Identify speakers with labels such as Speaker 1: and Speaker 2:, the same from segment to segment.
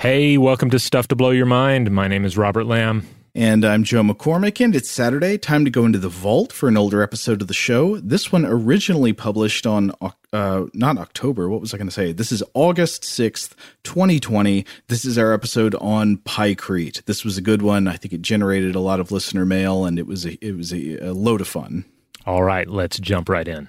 Speaker 1: Hey, welcome to Stuff to Blow Your Mind. My name is Robert Lamb.
Speaker 2: And I'm Joe McCormick, and it's Saturday. Time to go into the vault for an older episode of the show. This one originally published on, uh, not October, what was I going to say? This is August 6th, 2020. This is our episode on Pykrete. This was a good one. I think it generated a lot of listener mail, and it was a, it was a, a load of fun.
Speaker 1: All right, let's jump right in.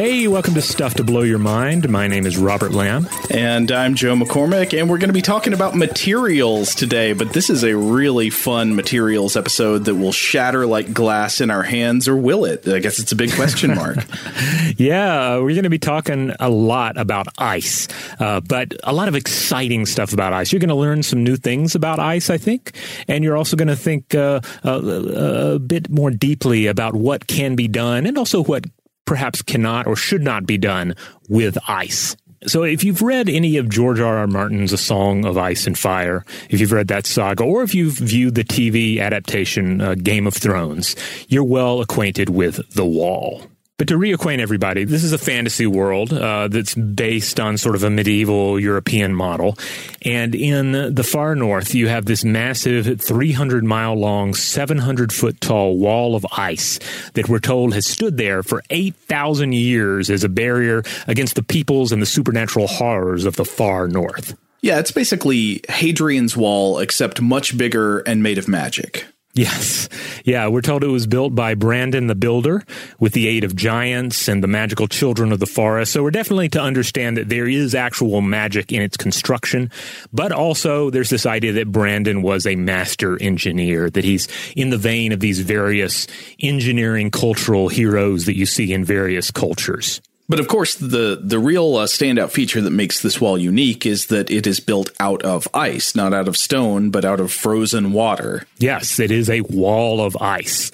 Speaker 1: Hey, welcome to Stuff to Blow Your Mind. My name is Robert Lamb.
Speaker 2: And I'm Joe McCormick, and we're going to be talking about materials today. But this is a really fun materials episode that will shatter like glass in our hands, or will it? I guess it's a big question mark.
Speaker 1: yeah, we're going to be talking a lot about ice, uh, but a lot of exciting stuff about ice. You're going to learn some new things about ice, I think, and you're also going to think uh, a, a bit more deeply about what can be done and also what perhaps cannot or should not be done with ice. So if you've read any of George R. R. Martin's A Song of Ice and Fire, if you've read that saga, or if you've viewed the TV adaptation uh, Game of Thrones, you're well acquainted with The Wall. But to reacquaint everybody, this is a fantasy world uh, that's based on sort of a medieval European model. And in the far north, you have this massive 300 mile long, 700 foot tall wall of ice that we're told has stood there for 8,000 years as a barrier against the peoples and the supernatural horrors of the far north.
Speaker 2: Yeah, it's basically Hadrian's Wall, except much bigger and made of magic.
Speaker 1: Yes. Yeah, we're told it was built by Brandon the Builder with the aid of giants and the magical children of the forest. So we're definitely to understand that there is actual magic in its construction, but also there's this idea that Brandon was a master engineer, that he's in the vein of these various engineering cultural heroes that you see in various cultures.
Speaker 2: But of course, the the real uh, standout feature that makes this wall unique is that it is built out of ice, not out of stone, but out of frozen water.
Speaker 1: Yes, it is a wall of ice.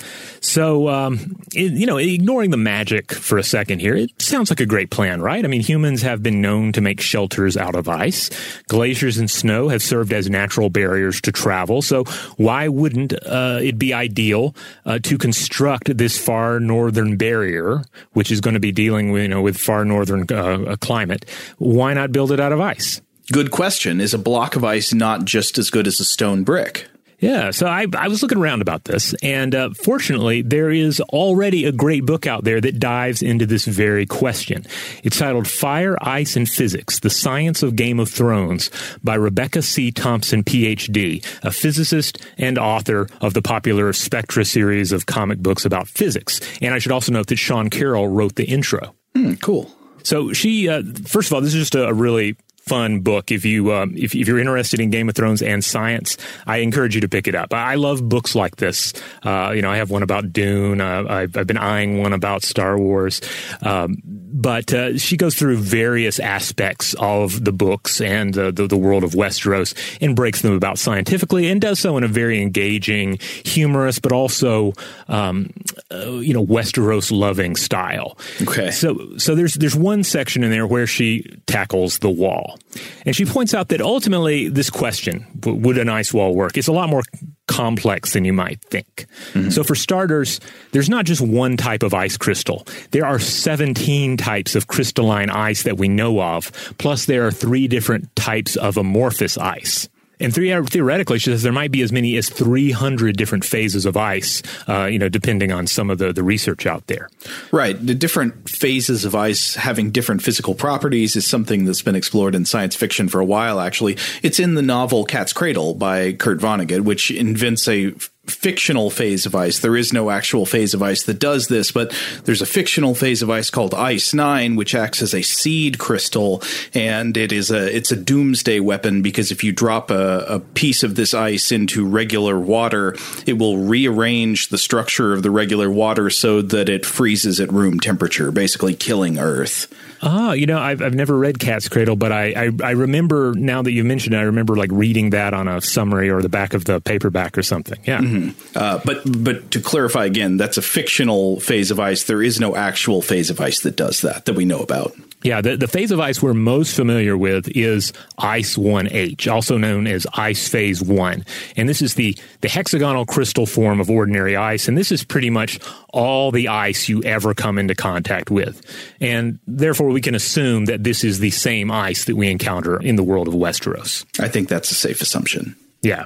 Speaker 1: So, um, it, you know, ignoring the magic for a second here, it sounds like a great plan, right? I mean, humans have been known to make shelters out of ice. Glaciers and snow have served as natural barriers to travel. So, why wouldn't uh, it be ideal uh, to construct this far northern barrier, which is going to be dealing with, you know, with far northern uh, climate, why not build it out of ice?
Speaker 2: Good question. Is a block of ice not just as good as a stone brick?
Speaker 1: Yeah, so I, I was looking around about this, and uh, fortunately, there is already a great book out there that dives into this very question. It's titled Fire, Ice, and Physics The Science of Game of Thrones by Rebecca C. Thompson, PhD, a physicist and author of the popular Spectra series of comic books about physics. And I should also note that Sean Carroll wrote the intro.
Speaker 2: Hmm, cool.
Speaker 1: So she, uh, first of all, this is just a really fun book. If you um, if, if, you're interested in Game of Thrones and science, I encourage you to pick it up. I love books like this. Uh, you know, I have one about Dune. Uh, I've, I've, been eyeing one about Star Wars. Um, but uh, she goes through various aspects of the books and the, the world of Westeros and breaks them about scientifically and does so in a very engaging, humorous, but also um, uh, you know Westeros loving style.
Speaker 2: Okay.
Speaker 1: So so there's there's one section in there where she tackles the wall, and she points out that ultimately this question would an ice wall work? It's a lot more complex than you might think. Mm-hmm. So, for starters, there's not just one type of ice crystal. There are 17 types of crystalline ice that we know of, plus, there are three different types of amorphous ice. And three, theoretically, she says there might be as many as 300 different phases of ice, uh, you know, depending on some of the, the research out there.
Speaker 2: Right. The different phases of ice having different physical properties is something that's been explored in science fiction for a while, actually. It's in the novel Cat's Cradle by Kurt Vonnegut, which invents a fictional phase of ice. There is no actual phase of ice that does this, but there's a fictional phase of ice called Ice 9 which acts as a seed crystal and it is a it's a doomsday weapon because if you drop a, a piece of this ice into regular water, it will rearrange the structure of the regular water so that it freezes at room temperature, basically killing Earth.
Speaker 1: Ah, you know, I've, I've never read Cat's Cradle, but I, I, I remember now that you mentioned it, I remember like reading that on a summary or the back of the paperback or something. Yeah. Mm-hmm.
Speaker 2: Uh, but but to clarify again, that's a fictional phase of ice. There is no actual phase of ice that does that that we know about.
Speaker 1: Yeah, the, the phase of ice we're most familiar with is Ice 1H, also known as Ice Phase 1. And this is the, the hexagonal crystal form of ordinary ice. And this is pretty much all the ice you ever come into contact with. And therefore, we can assume that this is the same ice that we encounter in the world of Westeros.
Speaker 2: I think that's a safe assumption.
Speaker 1: Yeah.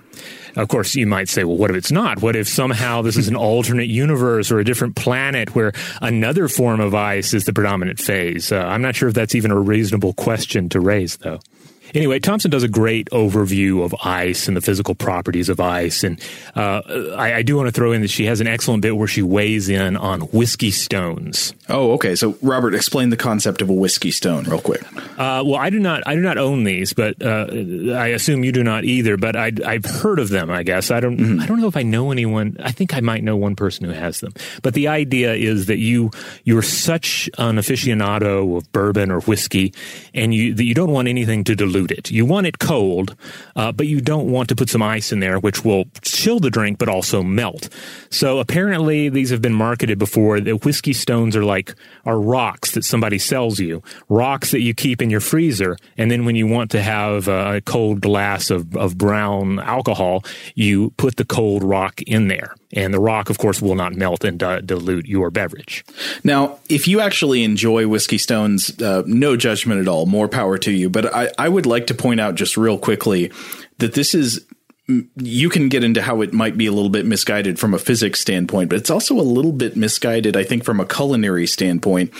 Speaker 1: Of course, you might say, well, what if it's not? What if somehow this is an alternate universe or a different planet where another form of ice is the predominant phase? Uh, I'm not sure if that's even a reasonable question to raise, though. Anyway, Thompson does a great overview of ice and the physical properties of ice. And uh, I, I, do want to throw in that she has an excellent bit where she weighs in on whiskey stones.
Speaker 2: Oh, okay. So, Robert, explain the concept of a whiskey stone real quick.
Speaker 1: Uh, well, I do not. I do not own these, but uh, I assume you do not either. But I, have heard of them. I guess I don't. Mm-hmm. I don't know if I know anyone. I think I might know one person who has them. But the idea is that you you're such an aficionado of bourbon or whiskey, and you that you don't want anything to dilute it. You want it cold, uh, but you don't want to put some ice in there, which will chill the drink but also melt. So apparently, these have been marketed before. The whiskey stones are like are rocks that somebody sells you, rocks that you keep in your freezer, and then when you want to have a cold glass of, of brown alcohol, you put the cold rock in there and the rock, of course, will not melt and uh, dilute your beverage.
Speaker 2: Now, if you actually enjoy whiskey stones, uh, no judgment at all. More power to you. But I, I would like to point out just real quickly that this is you can get into how it might be a little bit misguided from a physics standpoint, but it's also a little bit misguided, I think, from a culinary standpoint,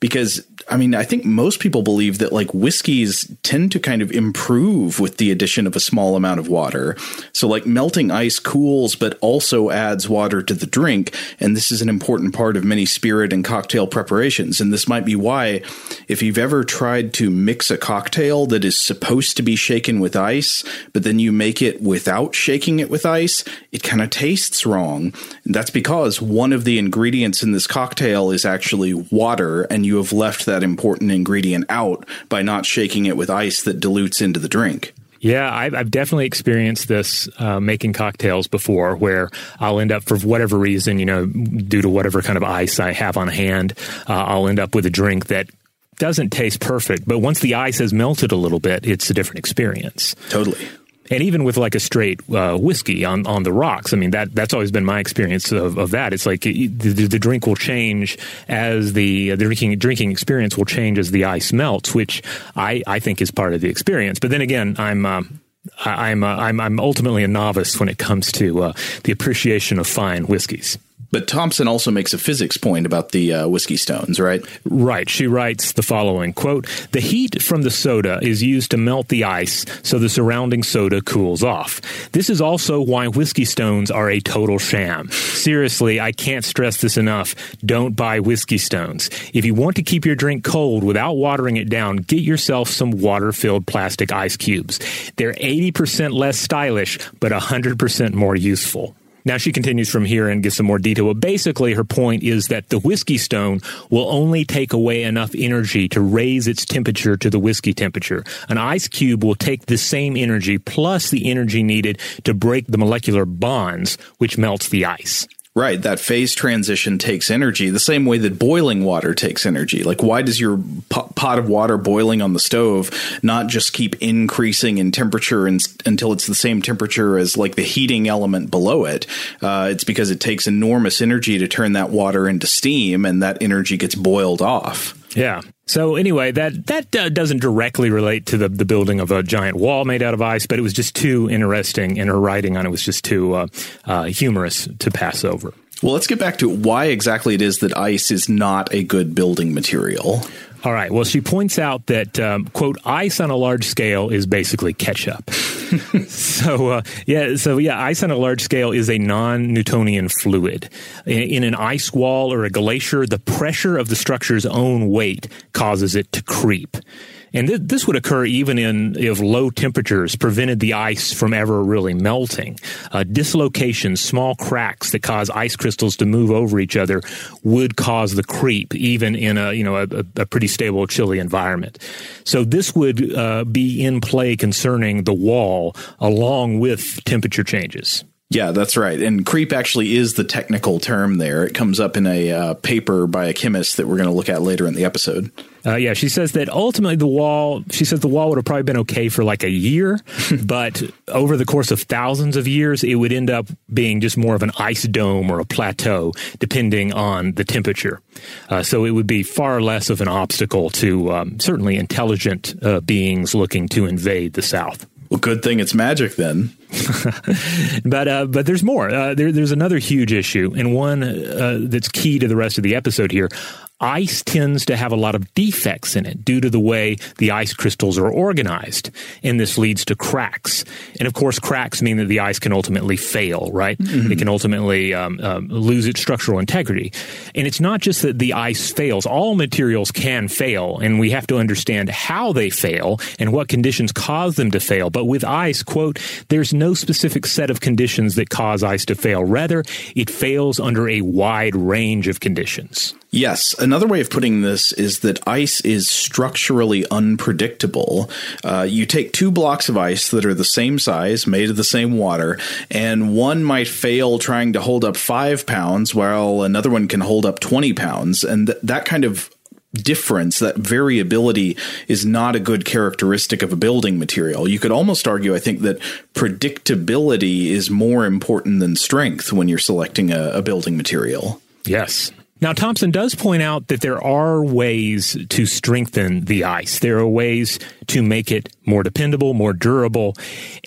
Speaker 2: because I mean, I think most people believe that like whiskeys tend to kind of improve with the addition of a small amount of water. So like melting ice cools, but also adds water to the drink. And this is an important part of many spirit and cocktail preparations. And this might be why if you've ever tried to mix a cocktail that is supposed to be shaken with ice, but then you make it without shaking it with ice, it kind of tastes wrong. And that's because one of the ingredients in this cocktail is actually water and you have left that that important ingredient out by not shaking it with ice that dilutes into the drink.
Speaker 1: Yeah, I've, I've, definitely experienced this uh, making cocktails before where I'll end up, for whatever reason, you know, due to whatever kind of ice I have on hand, uh, I'll end up with a drink that doesn't taste perfect. But once the ice has melted a little bit, it's a different experience.
Speaker 2: Totally.
Speaker 1: And even with like a straight uh, whiskey on, on the rocks. I mean that that's always been my experience of, of that. It's like the, the, drink will change as the, the drinking drinking experience will change as the ice melts, which I, I think is part of the experience. But then again, I'm uh, I'm, uh, I'm I'm ultimately a novice when it comes to uh, the appreciation of fine whiskeys.
Speaker 2: But Thompson also makes a physics point about the uh, whiskey stones, right?
Speaker 1: Right. She writes the following quote, The heat from the soda is used to melt the ice so the surrounding soda cools off. This is also why whiskey stones are a total sham. Seriously, I can't stress this enough. Don't buy whiskey stones. If you want to keep your drink cold without watering it down, get yourself some water filled plastic ice cubes. They're 80% less stylish, but 100% more useful. Now she continues from here and gives some more detail. But basically, her point is that the whiskey stone will only take away enough energy to raise its temperature to the whiskey temperature. An ice cube will take the same energy plus the energy needed to break the molecular bonds, which melts the ice.
Speaker 2: Right. That phase transition takes energy the same way that boiling water takes energy. Like, why does your pot of water boiling on the stove not just keep increasing in temperature until it's the same temperature as like the heating element below it? Uh, it's because it takes enormous energy to turn that water into steam and that energy gets boiled off.
Speaker 1: Yeah. So anyway, that that uh, doesn't directly relate to the the building of a giant wall made out of ice, but it was just too interesting, and her writing on it was just too uh, uh, humorous to pass over.
Speaker 2: Well, let's get back to why exactly it is that ice is not a good building material.
Speaker 1: All right. Well, she points out that, um, quote, ice on a large scale is basically ketchup. so, uh, yeah, so yeah, ice on a large scale is a non Newtonian fluid. In, in an ice wall or a glacier, the pressure of the structure's own weight causes it to creep. And th- this would occur even in if low temperatures prevented the ice from ever really melting. Uh, dislocations, small cracks that cause ice crystals to move over each other, would cause the creep, even in a you know a, a pretty stable, chilly environment. So this would uh, be in play concerning the wall, along with temperature changes.
Speaker 2: Yeah, that's right. And creep actually is the technical term there. It comes up in a uh, paper by a chemist that we're going to look at later in the episode.
Speaker 1: Uh, yeah, she says that ultimately the wall, she says the wall would have probably been okay for like a year, but over the course of thousands of years, it would end up being just more of an ice dome or a plateau, depending on the temperature. Uh, so it would be far less of an obstacle to um, certainly intelligent uh, beings looking to invade the South.
Speaker 2: Well, good thing it's magic then.
Speaker 1: but uh, but there's more. Uh, there, there's another huge issue, and one uh, that's key to the rest of the episode here ice tends to have a lot of defects in it due to the way the ice crystals are organized. And this leads to cracks. And of course, cracks mean that the ice can ultimately fail, right? Mm-hmm. It can ultimately um, um, lose its structural integrity. And it's not just that the ice fails. All materials can fail, and we have to understand how they fail and what conditions cause them to fail. But with ice, quote, there's no specific set of conditions that cause ice to fail. Rather, it fails under a wide range of conditions.
Speaker 2: Yes. Another way of putting this is that ice is structurally unpredictable. Uh, you take two blocks of ice that are the same size, made of the same water, and one might fail trying to hold up five pounds while another one can hold up 20 pounds. And th- that kind of difference, that variability is not a good characteristic of a building material. You could almost argue, I think, that predictability is more important than strength when you're selecting a, a building material.
Speaker 1: Yes. Now, Thompson does point out that there are ways to strengthen the ice. There are ways to make it more dependable, more durable.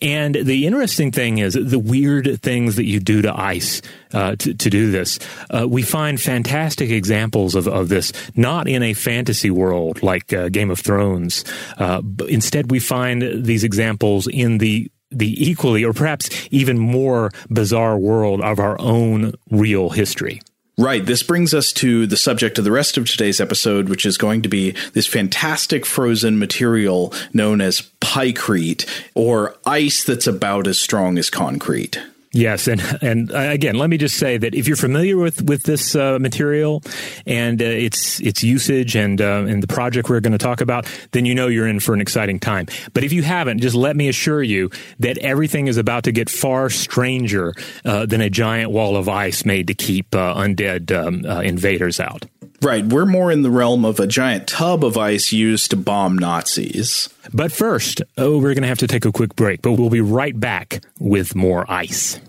Speaker 1: And the interesting thing is the weird things that you do to ice uh, to, to, do this. Uh, we find fantastic examples of, of this, not in a fantasy world like uh, Game of Thrones. Uh, instead, we find these examples in the the equally or perhaps even more bizarre world of our own real history.
Speaker 2: Right. This brings us to the subject of the rest of today's episode, which is going to be this fantastic frozen material known as pykrete, or ice that's about as strong as concrete.
Speaker 1: Yes, and and uh, again, let me just say that if you're familiar with with this uh, material and uh, its its usage and uh, and the project we're going to talk about, then you know you're in for an exciting time. But if you haven't, just let me assure you that everything is about to get far stranger uh, than a giant wall of ice made to keep uh, undead um, invaders out.
Speaker 3: Right. We're more in the realm of a giant tub of ice used to bomb Nazis.
Speaker 1: But first, oh, we're going to have to take a quick break, but we'll be right back with more ice.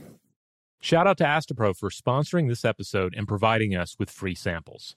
Speaker 1: Shout out to Astepro for sponsoring this episode and providing us with free samples.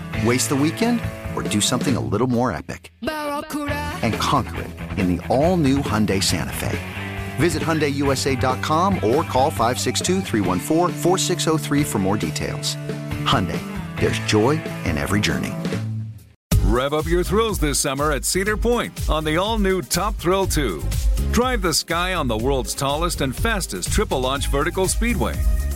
Speaker 4: Waste the weekend or do something a little more epic? And conquer it in the all new Hyundai Santa Fe. Visit HyundaiUSA.com or call 562 for more details. Hyundai, there's joy in every journey.
Speaker 5: Rev up your thrills this summer at Cedar Point on the all new Top Thrill 2. Drive the sky on the world's tallest and fastest triple launch vertical speedway.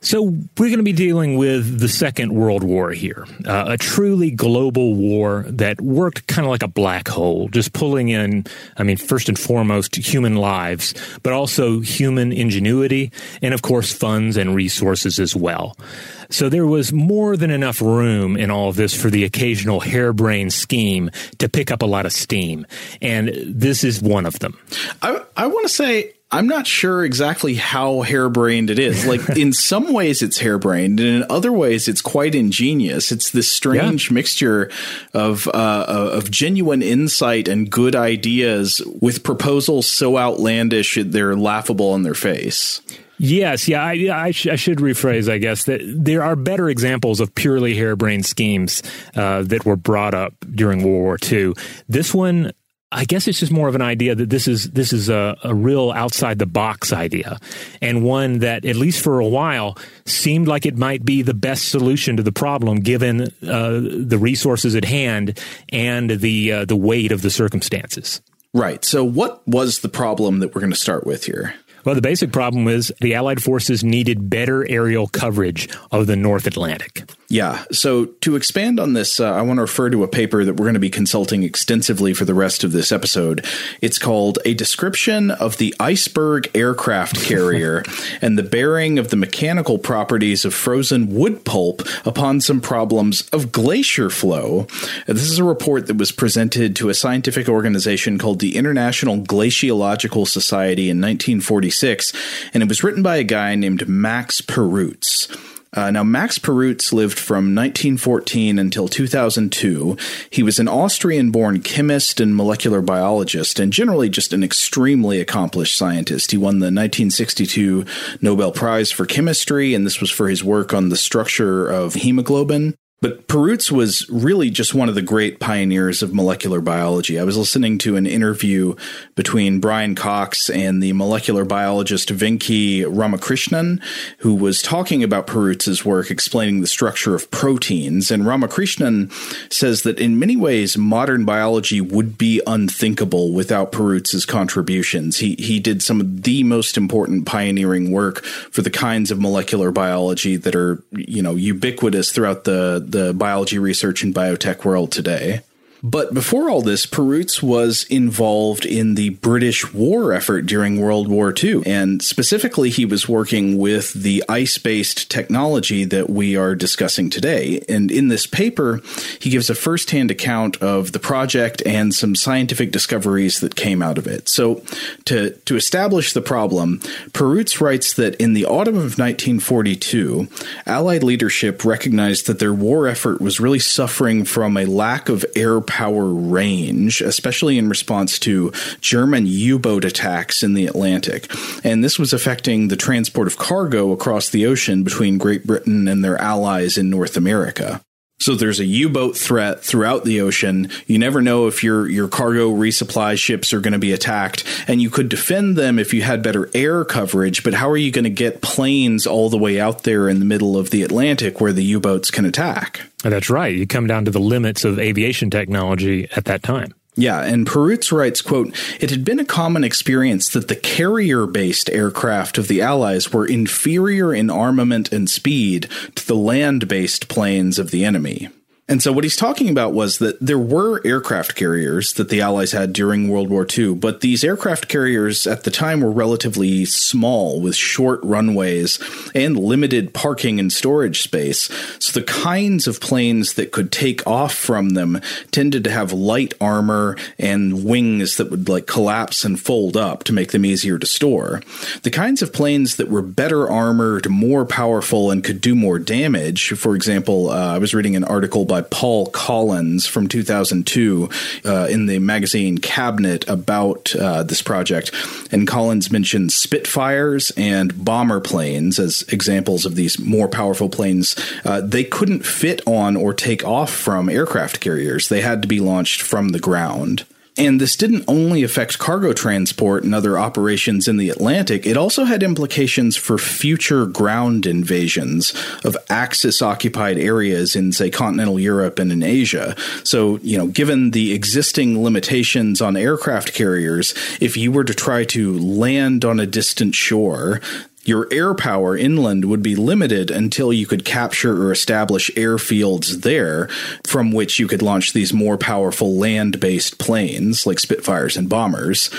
Speaker 1: So, we're going to be dealing with the Second World War here, uh, a truly global war that worked kind of like a black hole, just pulling in, I mean, first and foremost, human lives, but also human ingenuity, and of course, funds and resources as well. So, there was more than enough room in all of this for the occasional harebrained scheme to pick up a lot of steam. And this is one of them.
Speaker 3: I, I want to say I'm not sure exactly how harebrained it is. Like in some ways it's harebrained, and in other ways it's quite ingenious. It's this strange yeah. mixture of uh, of genuine insight and good ideas with proposals so outlandish they're laughable in their face.
Speaker 1: Yes, yeah, I, I, sh- I, should rephrase, I guess, that there are better examples of purely harebrained schemes uh, that were brought up during World War II. This one I guess it's just more of an idea that this is this is a, a real outside the box idea, and one that at least for a while seemed like it might be the best solution to the problem given uh, the resources at hand and the uh, the weight of the circumstances.
Speaker 2: Right. So, what was the problem that we're going to start with here?
Speaker 1: Well, the basic problem is the Allied forces needed better aerial coverage of the North Atlantic.
Speaker 2: Yeah. So to expand on this, uh, I want to refer to a paper that we're going to be consulting extensively for the rest of this episode. It's called A Description of the Iceberg Aircraft Carrier and the Bearing of the Mechanical Properties of Frozen Wood Pulp Upon Some Problems of Glacier Flow. This is a report that was presented to a scientific organization called the International Glaciological Society in 1946, and it was written by a guy named Max Perutz. Uh, now, Max Perutz lived from 1914 until 2002. He was an Austrian born chemist and molecular biologist, and generally just an extremely accomplished scientist. He won the 1962 Nobel Prize for Chemistry, and this was for his work on the structure of hemoglobin. But Perutz was really just one of the great pioneers of molecular biology. I was listening to an interview between Brian Cox and the molecular biologist Venki Ramakrishnan, who was talking about Perutz's work explaining the structure of proteins. And Ramakrishnan says that in many ways, modern biology would be unthinkable without Perutz's contributions. He, he did some of the most important pioneering work for the kinds of molecular biology that are, you know, ubiquitous throughout the the biology research and biotech world today. But before all this, Perutz was involved in the British war effort during World War II. And specifically, he was working with the ice based technology that we are discussing today. And in this paper, he gives a first hand account of the project and some scientific discoveries that came out of it. So, to, to establish the problem, Perutz writes that in the autumn of 1942, Allied leadership recognized that their war effort was really suffering from a lack of air power range, especially in response to German U boat attacks in the Atlantic. And this was affecting the transport of cargo across the ocean between Great Britain and their allies in North America. So there's a U-boat threat throughout the ocean. You never know if your your cargo resupply ships are going to be attacked, and you could defend them if you had better air coverage. But how are you going to get planes all the way out there in the middle of the Atlantic where the U-boats can attack?
Speaker 1: That's right. You come down to the limits of aviation technology at that time.
Speaker 2: Yeah, and Perutz writes, quote, It had been a common experience that the carrier-based aircraft of the Allies were inferior in armament and speed to the land-based planes of the enemy. And so what he's talking about was that there were aircraft carriers that the Allies had during World War II, but these aircraft carriers at the time were relatively small with short runways and limited parking and storage space. So the kinds of planes that could take off from them tended to have light armor and wings that would like collapse and fold up to make them easier to store. The kinds of planes that were better armored, more powerful, and could do more damage, for example, uh, I was reading an article by Paul Collins from 2002 uh, in the magazine Cabinet about uh, this project. And Collins mentioned Spitfires and bomber planes as examples of these more powerful planes. Uh, they couldn't fit on or take off from aircraft carriers, they had to be launched from the ground. And this didn't only affect cargo transport and other operations in the Atlantic, it also had implications for future ground invasions of Axis occupied areas in, say, continental Europe and in Asia. So, you know, given the existing limitations on aircraft carriers, if you were to try to land on a distant shore, your air power inland would be limited until you could capture or establish airfields there from which you could launch these more powerful land-based planes like Spitfires and bombers.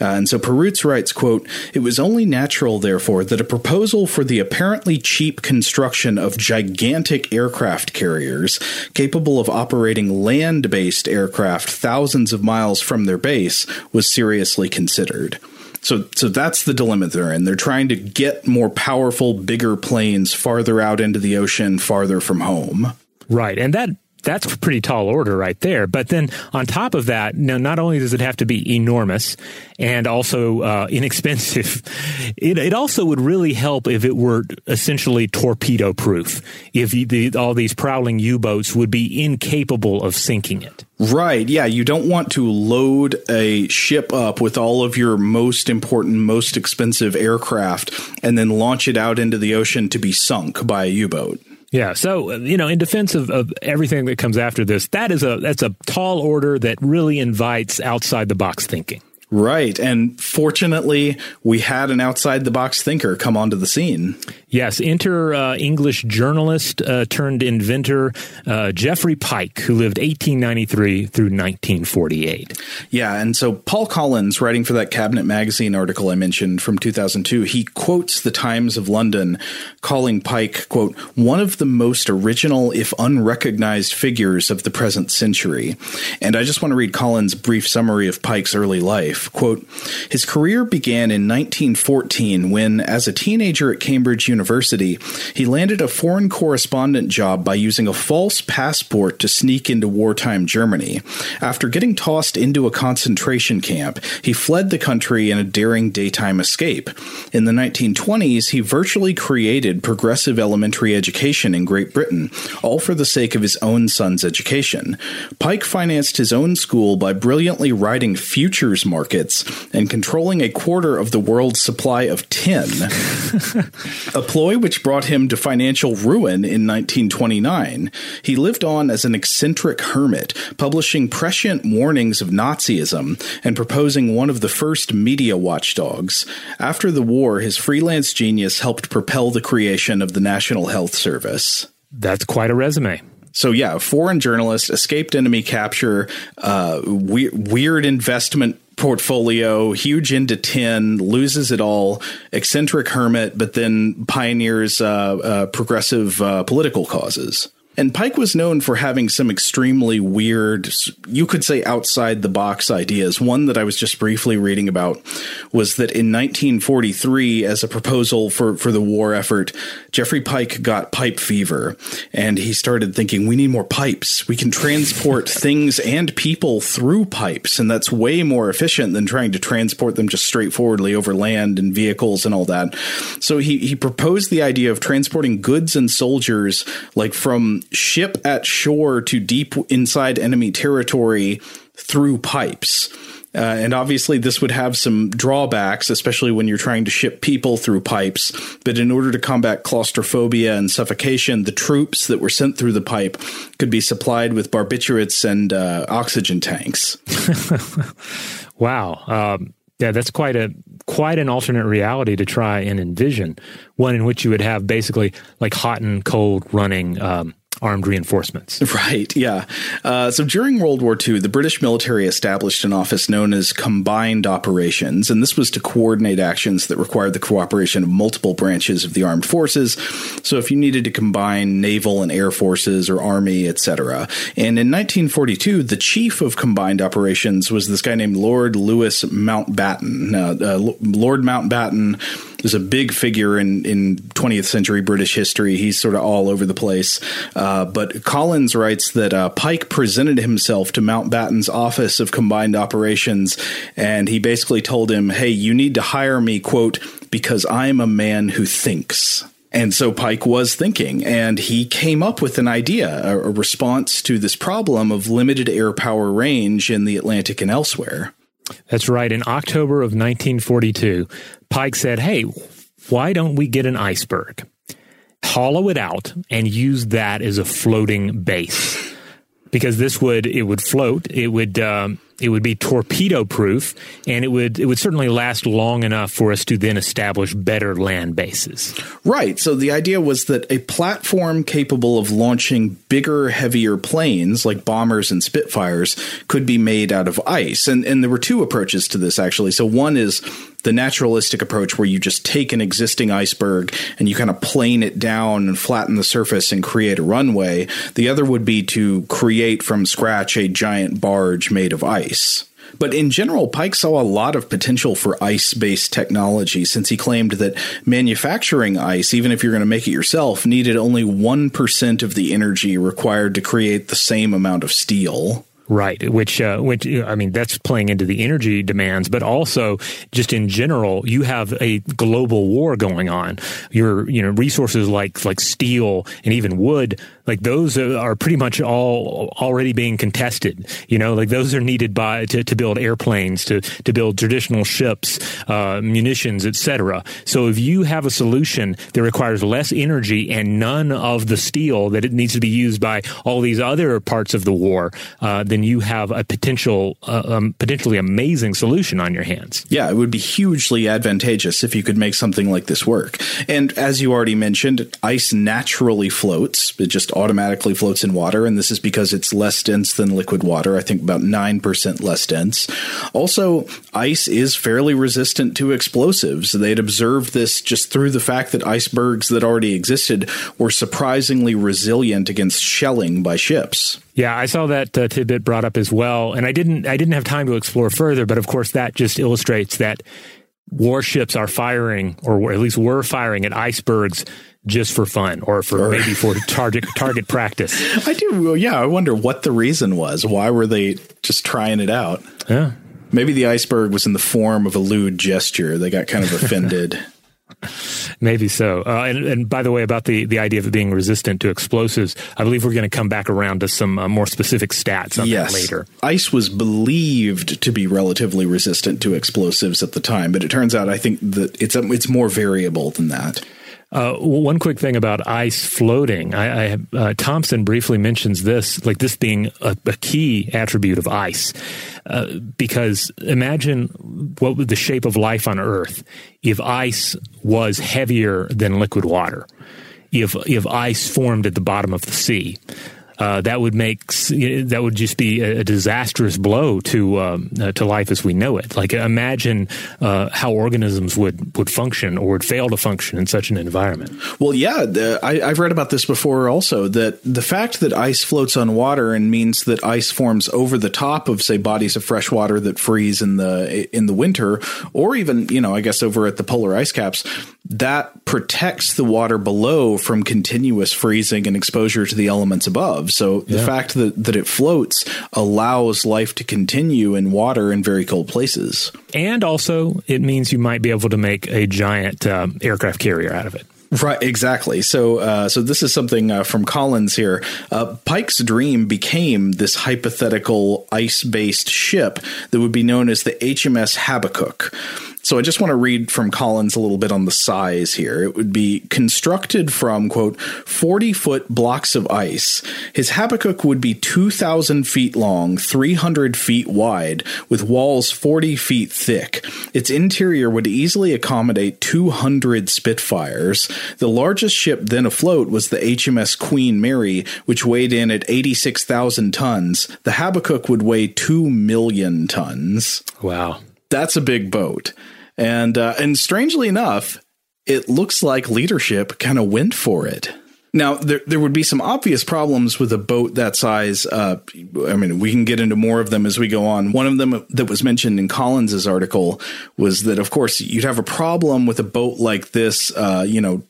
Speaker 2: Uh, and so Perutz writes, quote, It was only natural, therefore, that a proposal for the apparently cheap construction of gigantic aircraft carriers capable of operating land based aircraft thousands of miles from their base was seriously considered. So, so that's the dilemma they're in. They're trying to get more powerful, bigger planes farther out into the ocean, farther from home.
Speaker 1: Right, and that that's a pretty tall order right there. But then on top of that, now not only does it have to be enormous and also uh, inexpensive, it, it, also would really help if it were essentially torpedo proof. If you, the, all these prowling U boats would be incapable of sinking it.
Speaker 2: Right. Yeah. You don't want to load a ship up with all of your most important, most expensive aircraft and then launch it out into the ocean to be sunk by a U boat.
Speaker 1: Yeah. So, you know, in defense of, of everything that comes after this, that is a that's a tall order that really invites outside the box thinking.
Speaker 2: Right. And fortunately, we had an outside the box thinker come onto the scene.
Speaker 1: Yes. Enter uh, English journalist uh, turned inventor uh, Geoffrey Pyke, who lived 1893 through 1948.
Speaker 2: Yeah. And so Paul Collins, writing for that Cabinet Magazine article I mentioned from 2002, he quotes the Times of London, calling Pyke, quote, one of the most original, if unrecognized figures of the present century. And I just want to read Collins' brief summary of Pyke's early life life. Quote, his career began in 1914 when, as a teenager at Cambridge University, he landed a foreign correspondent job by using a false passport to sneak into wartime Germany. After getting tossed into a concentration camp, he fled the country in a daring daytime escape. In the 1920s, he virtually created progressive elementary education in Great Britain, all for the sake of his own son's education. Pyke financed his own school by brilliantly writing futures markets markets and controlling a quarter of the world's supply of tin, a ploy which brought him to financial ruin in 1929. He lived on as an eccentric hermit, publishing prescient warnings of Nazism and proposing one of the first media watchdogs. After the war, his freelance genius helped propel the creation of the National Health Service.
Speaker 1: That's quite a resume.
Speaker 2: So yeah, foreign journalist, escaped enemy capture, uh, we- weird investment portfolio, huge into tin, loses it all, eccentric hermit, but then pioneers uh, uh, progressive uh, political causes. And Pyke was known for having some extremely weird, you could say outside the box ideas. One that I was just briefly reading about was that in 1943, as a proposal for, for the war effort, Geoffrey Pyke got pipe fever and he started thinking, we need more pipes. We can transport things and people through pipes. And that's way more efficient than trying to transport them just straightforwardly over land and vehicles and all that. So he, he proposed the idea of transporting goods and soldiers like from ship at shore to deep inside enemy territory through pipes. Uh, and obviously, this would have some drawbacks, especially when you're trying to ship people through pipes. But in order to combat claustrophobia and suffocation, the troops that were sent through the pipe could be supplied with barbiturates and uh, oxygen tanks.
Speaker 1: wow. Um, yeah, that's quite a quite an alternate reality to try and envision. One in which you would have basically like hot and cold running um, armed reinforcements.
Speaker 2: Right, yeah. Uh, so during World War II, the British military established an office known as Combined Operations, and this was to coordinate actions that required the cooperation of multiple branches of the armed forces. So if you needed to combine naval and air forces or army, etc. And in 1942, the chief of Combined Operations was this guy named Lord Louis Mountbatten. uh, Lord Mountbatten is a big figure in, in 20th century British history. He's sort of all over the place. Uh, but Collins writes that uh, Pyke presented himself to Mountbatten's Office of Combined Operations, and he basically told him, Hey, you need to hire me, quote, because I'm a man who thinks. And so Pyke was thinking, and he came up with an idea, a, a response to this problem of limited air power range in the Atlantic and elsewhere.
Speaker 1: That's right. In October of 1942, Pyke said, Hey, why don't we get an iceberg, hollow it out, and use that as a floating base? Because this would, it would float, it would, um, it would be torpedo proof and it would it would certainly last long enough for us to then establish better land bases.
Speaker 2: Right. So the idea was that a platform capable of launching bigger, heavier planes like bombers and Spitfires could be made out of ice. And and there were two approaches to this actually. So one is the naturalistic approach where you just take an existing iceberg and you kind of plane it down and flatten the surface and create a runway. The other would be to create from scratch a giant barge made of ice. But in general, Pyke saw a lot of potential for ice based technology since he claimed that manufacturing ice, even if you're going to make it yourself, needed only 1% of the energy required to create the same amount of steel.
Speaker 1: Right, which uh, which I mean that's playing into the energy demands, but also just in general, you have a global war going on. Your you know resources like like steel and even wood, like those are pretty much all already being contested. You know, like those are needed by to, to build airplanes, to to build traditional ships, uh, munitions, etc. So if you have a solution that requires less energy and none of the steel that it needs to be used by all these other parts of the war, uh, then you have a potential, uh, um, potentially amazing solution on your hands.
Speaker 2: Yeah, it would be hugely advantageous if you could make something like this work. And as you already mentioned, ice naturally floats. It just automatically floats in water, and this is because it's less dense than liquid water. I think about 9% less dense. Also, ice is fairly resistant to explosives. They'd observed this just through the fact that icebergs that already existed were surprisingly resilient against shelling by ships.
Speaker 1: Yeah, I saw that uh, tidbit brought up as well, and I didn't I didn't have time to explore further, but of course that just illustrates that warships are firing, or at least were firing at icebergs just for fun, or for or, maybe for target target practice.
Speaker 2: I do, yeah. I wonder what the reason was. Why were they just trying it out?
Speaker 1: Yeah,
Speaker 2: maybe the iceberg was in the form of a lewd gesture. They got kind of offended.
Speaker 1: Maybe so. Uh, and, and, by the way, about the, the idea of it being resistant to explosives, I believe we're going to come back around to some uh, more specific stats on yes. that later.
Speaker 2: Ice was believed to be relatively resistant to explosives at the time, but it turns out I think that it's it's more variable than that.
Speaker 1: Uh, one quick thing about ice floating. I, I uh, Thomson briefly mentions this, like this being a, a key attribute of ice, uh, because imagine what would the shape of life on Earth if ice was heavier than liquid water, if if ice formed at the bottom of the sea uh, that would make that would just be a, disastrous blow to um, uh, to life as we know it. Like imagine uh, how organisms would would function or would fail to function in such an environment.
Speaker 2: Well, yeah, the, I, I've read about this before. Also, that the fact that ice floats on water and means that ice forms over the top of say bodies of fresh water that freeze in the in the winter, or even you know I guess over at the polar ice caps, that protects the water below from continuous freezing and exposure to the elements above. So the fact that, that it floats allows life to continue in water in very cold places.
Speaker 1: And also, it means you might be able to make a giant uh, aircraft carrier out of it.
Speaker 2: Right, exactly. So, uh, so this is something uh, from Collins here. Uh, Pyke's dream became this hypothetical ice-based ship that would be known as the HMS Habakkuk. So I just want to read from Collins a little bit on the size here. It would be constructed from, quote, 40 foot blocks of ice. His Habakkuk would be 2,000 feet long, 300 feet wide, with walls 40 feet thick. Its interior would easily accommodate 200 Spitfires. The largest ship then afloat was the HMS Queen Mary, which weighed in at 86,000 tons. The Habakkuk would weigh 2 million tons.
Speaker 1: Wow.
Speaker 2: That's a big boat. And uh, and strangely enough, it looks like leadership kind of went for it. Now, there, there would be some obvious problems with a boat that size. Uh, I mean, we can get into more of them as we go on. One of them that was mentioned in Collins's article was that, of course, you'd have a problem with a boat like this, uh, you know,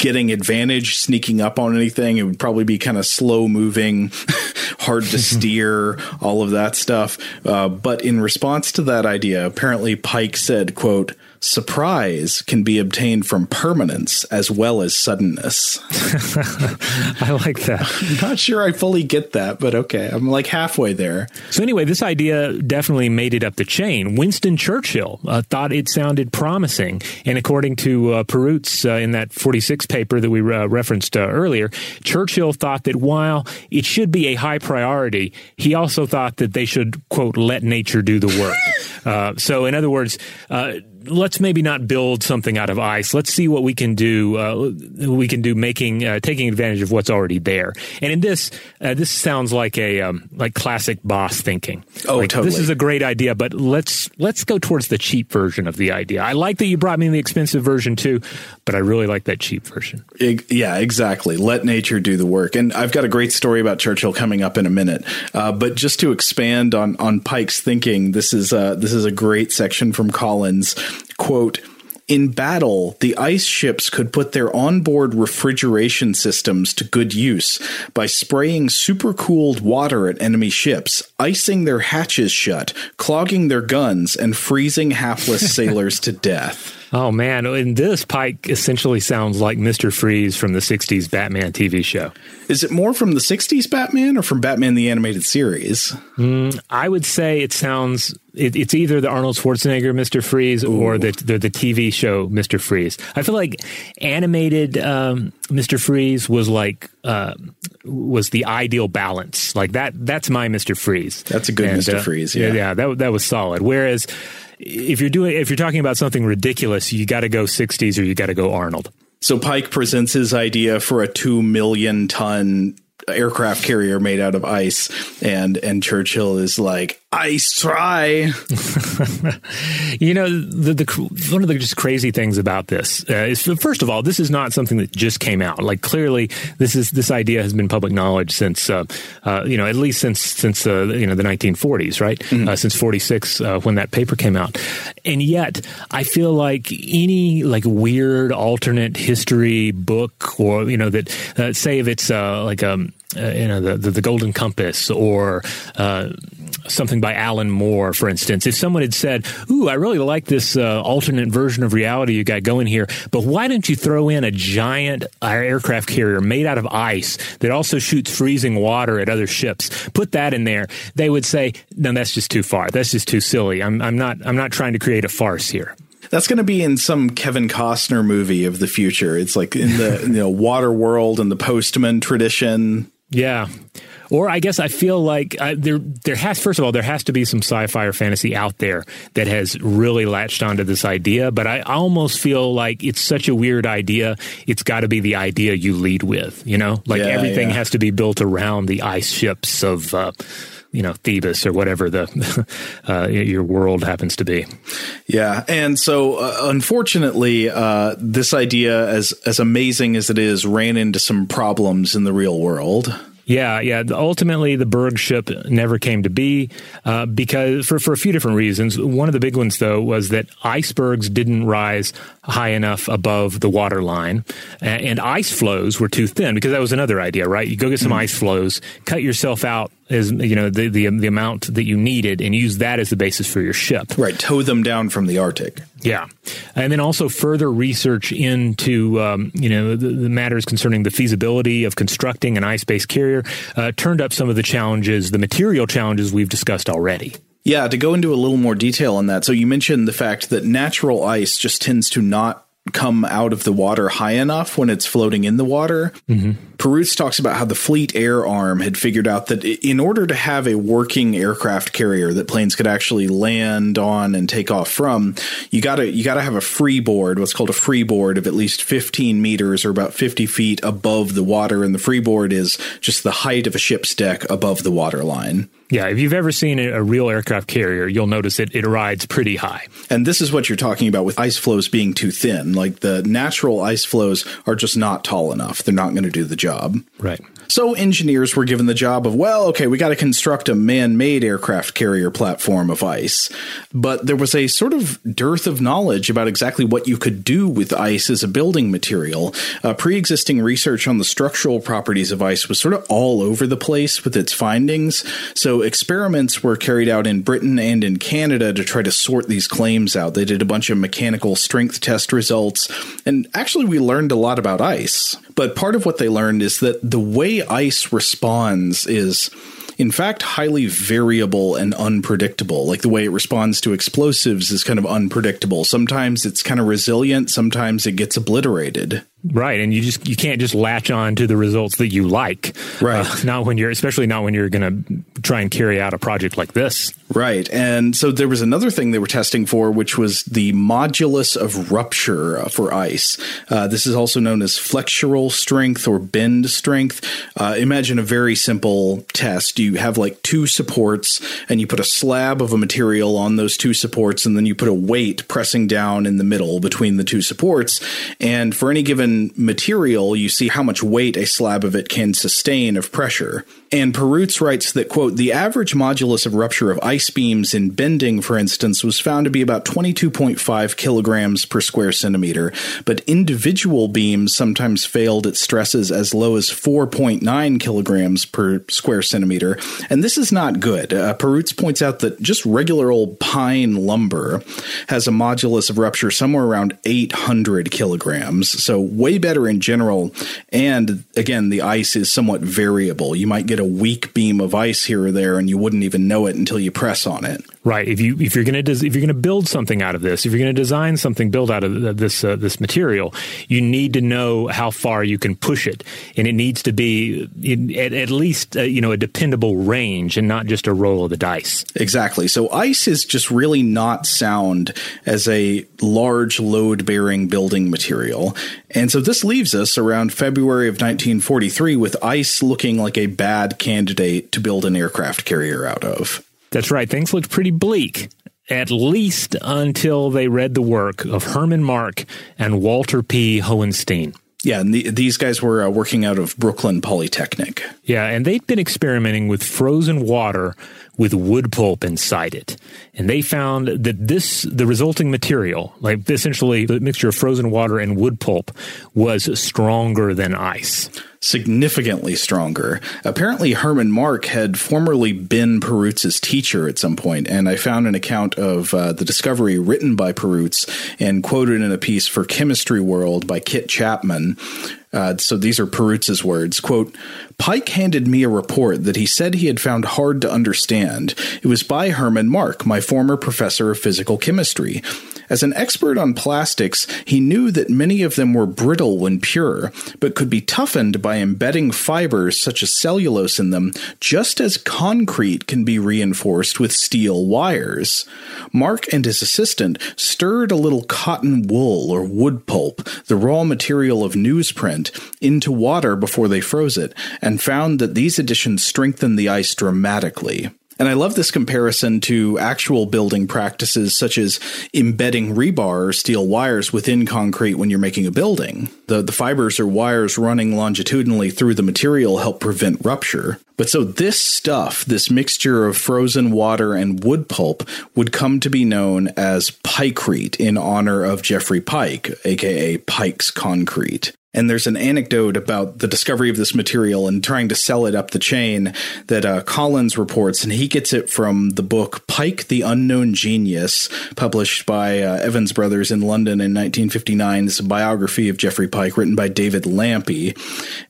Speaker 2: getting advantage, sneaking up on anything. It would probably be kind of slow moving, hard to steer, all of that stuff. Uh, but in response to that idea, apparently Pyke said, quote, surprise can be obtained from permanence as well as suddenness.
Speaker 1: I like that.
Speaker 2: I'm not sure I fully get that, but okay. I'm like halfway there.
Speaker 1: So, anyway, this idea definitely made it up the chain. Winston Churchill uh, thought it sounded promising. And according to uh, Perutz uh, in that 46 paper that we uh, referenced uh, earlier, Churchill thought that while it should be a high priority, he also thought that they should, quote, let nature do the work. Uh, so, in other words, let's maybe not build something out of ice. Let's see what we can do. Uh, we can do making uh, taking advantage of what's already there. And in this, uh, this sounds like a um, like classic boss thinking.
Speaker 2: Oh,
Speaker 1: like,
Speaker 2: totally.
Speaker 1: This is a great idea, but let's let's go towards the cheap version of the idea. I like that you brought me the expensive version too, but I really like that cheap version.
Speaker 2: Yeah, exactly. Let nature do the work. And I've got a great story about Churchill coming up in a minute. Uh, but just to expand on on Pyke's thinking, this is uh, this is a great section from Collins quote, In battle, the ice ships could put their onboard refrigeration systems to good use by spraying supercooled water at enemy ships, icing their hatches shut, clogging their guns, and freezing hapless sailors to death.
Speaker 1: Oh man, and this Pyke essentially sounds like Mr. Freeze from the 60s Batman TV show.
Speaker 2: Is it more from the 60s Batman or from Batman the Animated Series?
Speaker 1: Mm, I would say it sounds it, it's either the Arnold Schwarzenegger Mr. Freeze Ooh. or the, the, the TV show Mr. Freeze. I feel like animated um, Mr. Freeze was like uh, was the ideal balance. Like that that's my Mr. Freeze.
Speaker 2: That's a good and, Mr.
Speaker 1: Uh,
Speaker 2: Freeze. Yeah,
Speaker 1: yeah, that that was solid. Whereas if you're doing if you're talking about something ridiculous, you got to go 60s or you got to go Arnold.
Speaker 2: So Pyke presents his idea for a 2 million ton aircraft carrier made out of ice and and Churchill is like ice try.
Speaker 1: You know the, the one of the just crazy things about this uh, is first of all this is not something that just came out. Like clearly this is this idea has been public knowledge since uh, uh, you know at least since since uh, you know the 1940s right? Mm-hmm. Uh, since 46 uh, when that paper came out. And yet I feel like any like weird alternate history book or you know that say if it's like um uh, you know the, the, the Golden Compass or uh, something by Alan Moore, for instance. If someone had said, "Ooh, I really like this uh, alternate version of reality you got going here, but why don't you throw in a giant aircraft carrier made out of ice that also shoots freezing water at other ships? Put that in there." They would say, "No, that's just too far. That's just too silly. I'm, I'm not. I'm not trying to create a farce here."
Speaker 2: That's going to be in some Kevin Costner movie of the future. It's like in the you know water world and the postman tradition.
Speaker 1: Yeah. Or I guess I feel like uh, there there has first of all there has to be some sci-fi or fantasy out there that has really latched onto this idea, but I almost feel like it's such a weird idea. It's got to be the idea you lead with, you know? Like
Speaker 2: yeah,
Speaker 1: everything
Speaker 2: yeah.
Speaker 1: has to be built around the ice ships of uh, you know Thebes or whatever the uh, your world happens to be.
Speaker 2: Yeah, and so uh, unfortunately, uh, this idea, as as amazing as it is, ran into some problems in the real world.
Speaker 1: Yeah, yeah. Ultimately, the Berg ship never came to be uh, because for for a few different reasons. One of the big ones, though, was that icebergs didn't rise high enough above the water line, and, and ice floes were too thin. Because that was another idea, right? You go get some mm-hmm. ice floes, cut yourself out as you know the, the the amount that you needed, and use that as the basis for your ship.
Speaker 2: Right, tow them down from the Arctic.
Speaker 1: Yeah, and then also further research into um, you know the, the, matters concerning the feasibility of constructing an ice-based carrier uh, turned up some of the challenges, the material challenges we've discussed already.
Speaker 2: Yeah, to go into a little more detail on that. So you mentioned the fact that natural ice just tends to not come out of the water high enough when it's floating in the water. Mm-hmm. Perutz talks about how the fleet air arm had figured out that in order to have a working aircraft carrier that planes could actually land on and take off from, you gotta you gotta have a freeboard, what's called a freeboard of at least 15 meters or about 50 feet above the water, and the freeboard is just the height of a ship's deck above the water line.
Speaker 1: Yeah, if you've ever seen a real aircraft carrier, you'll notice it, it rides pretty high.
Speaker 2: And this is what you're talking about with ice floes being too thin. Like the natural ice floes are just not tall enough. They're not going to do the job.
Speaker 1: Right.
Speaker 2: So engineers were given the job of, well, okay, we got to construct a man-made aircraft carrier platform of ice. But there was a sort of dearth of knowledge about exactly what you could do with ice as a building material. Uh, pre-existing research on the structural properties of ice was sort of all over the place with its findings. So experiments were carried out in Britain and in Canada to try to sort these claims out. They did a bunch of mechanical strength test results, and actually we learned a lot about ice. But part of what they learned is that the way ice responds is in fact highly variable and unpredictable. Like the way it responds to explosives is kind of unpredictable. Sometimes it's kind of resilient, sometimes it gets obliterated.
Speaker 1: Right, and you just you can't just latch on to the results that you like.
Speaker 2: Right,
Speaker 1: uh, not when you're especially not when you're going to try and carry out a project like this.
Speaker 2: Right, and so there was another thing they were testing for, which was the modulus of rupture for ice. Uh, this is also known as flexural strength or bend strength. Uh, imagine a very simple test. You have like two supports, and you put a slab of a material on those two supports, and then you put a weight pressing down in the middle between the two supports. And for any given given material, you see how much weight a slab of it can sustain of pressure. And Perutz writes that, quote, the average modulus of rupture of ice beams in bending, for instance, was found to be about 22.5 kilograms per square centimeter, but individual beams sometimes failed at stresses as low as 4.9 kilograms per square centimeter. And this is not good. Uh, Perutz points out that just regular old pine lumber has a modulus of rupture somewhere around 800 kilograms. So way better in general. And again, the ice is somewhat variable. You might get a weak beam of ice here or there, and you wouldn't even know it until you press on it.
Speaker 1: Right. If you if you're going to des- if you're going to build something out of this, if you're going to design something built out of this uh, this material, you need to know how far you can push it, and it needs to be in, at, at least uh, you know a dependable range, and not just a roll of the dice.
Speaker 2: Exactly. So ice is just really not sound as a large load bearing building material, and so this leaves us around February of 1943 with ice looking like a bad candidate to build an aircraft carrier out of.
Speaker 1: That's right. Things looked pretty bleak, at least until they read the work of Herman Mark and Walter P. Hohenstein.
Speaker 2: Yeah, and the, these guys were uh, working out of Brooklyn Polytechnic.
Speaker 1: Yeah, and they'd been experimenting with frozen water with wood pulp inside it. And they found that this, the resulting material, like essentially the mixture of frozen water and wood pulp, was stronger than ice
Speaker 2: significantly stronger. Apparently, Herman Mark had formerly been Perutz's teacher at some point, and I found an account of uh, the discovery written by Perutz and quoted in a piece for Chemistry World by Kit Chapman. Uh, so these are Perutz's words. Quote, Pyke handed me a report that he said he had found hard to understand. It was by Herman Mark, my former professor of physical chemistry. As an expert on plastics, he knew that many of them were brittle when pure, but could be toughened by embedding fibers such as cellulose in them, just as concrete can be reinforced with steel wires. Mark and his assistant stirred a little cotton wool or wood pulp, the raw material of newsprint, into water before they froze it, and found that these additions strengthened the ice dramatically. And I love this comparison to actual building practices such as embedding rebar or steel wires within concrete when you're making a building. The, the fibers or wires running longitudinally through the material help prevent rupture. But so this stuff, this mixture of frozen water and wood pulp, would come to be known as Pykrete in honor of Geoffrey Pyke, aka Pyke's Concrete. And there's an anecdote about the discovery of this material and trying to sell it up the chain that uh, Collins reports, and he gets it from the book Pyke the Unknown Genius, published by uh, Evans Brothers in London in 1959. It's a biography of Geoffrey Pyke written by David Lampe.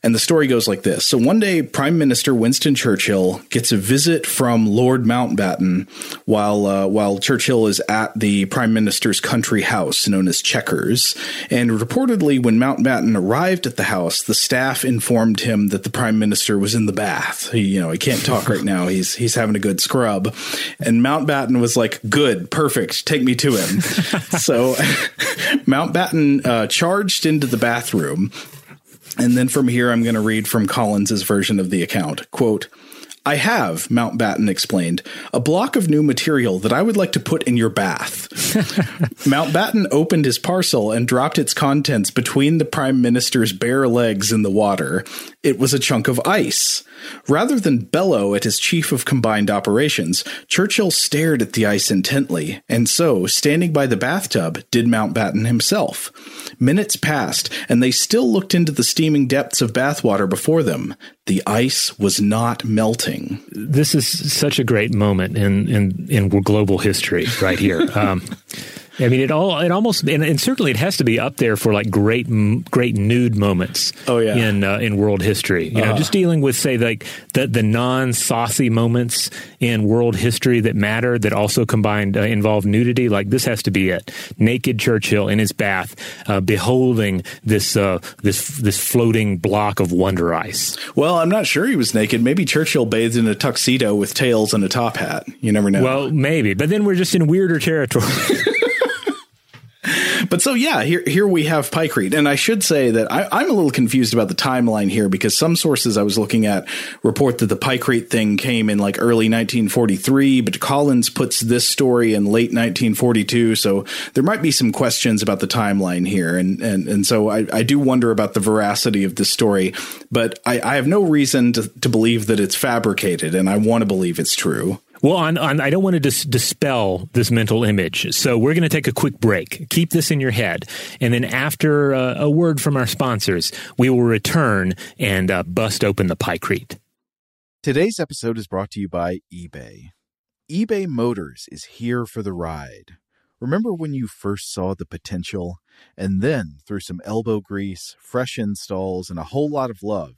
Speaker 2: And the story goes like this So one day, Prime Minister Winston Churchill gets a visit from Lord Mountbatten while, uh, while Churchill is at the Prime Minister's country house known as Chequers. And reportedly, when Mountbatten arrived at the house, the staff informed him that the prime minister was in the bath. He, you know, he can't talk right now. He's he's having a good scrub. And Mountbatten was like, "Good, perfect. Take me to him." so Mountbatten uh, charged into the bathroom. And then from here, I'm going to read from Collins's version of the account. Quote, I have, Mountbatten explained, a block of new material that I would like to put in your bath. Mountbatten opened his parcel and dropped its contents between the Prime Minister's bare legs in the water. It was a chunk of ice. Rather than bellow at his chief of combined operations, Churchill stared at the ice intently, and so, standing by the bathtub, did Mountbatten himself. Minutes passed, and they still looked into the steaming depths of bathwater before them. The ice was not melting.
Speaker 1: This is such a great moment in in, in global history, right here. Um, I mean, it all it almost and, and, certainly it has to be up there for like great great nude moments.
Speaker 2: Oh yeah,
Speaker 1: in uh, in world history. You uh know, uh-huh. just dealing with say like the the non saucy moments in world history that matter that also combined uh, involve nudity. Like this has to be it. Naked Churchill in his bath, uh, beholding this uh, this this floating block of wonder ice.
Speaker 2: Well, I'm not sure he was naked. Maybe Churchill bathed in a tuxedo with tails and a top hat. You never know.
Speaker 1: Well, maybe. But then we're just in weirder territory.
Speaker 6: But so yeah, here here we have Pykrete, and I should say that I, I'm a little confused about the timeline here because some sources I was looking at report that the Pykrete thing came in like early 1943, but Collins puts this story in late 1942, so there might be some questions about the timeline here, and and and so I, I do wonder about the veracity of this story, but I, I have no reason to, to believe that it's fabricated, and I want to believe it's true.
Speaker 1: Well, on, on, I don't want to dis- dispel this mental image. So we're going to take a quick break. Keep this in your head. And then after uh, a word from our sponsors, we will return and uh, bust open the Pykrete.
Speaker 2: Today's episode is brought to you by eBay. eBay Motors is here for the ride. Remember when you first saw the potential? And then, through some elbow grease, fresh installs, and a whole lot of love,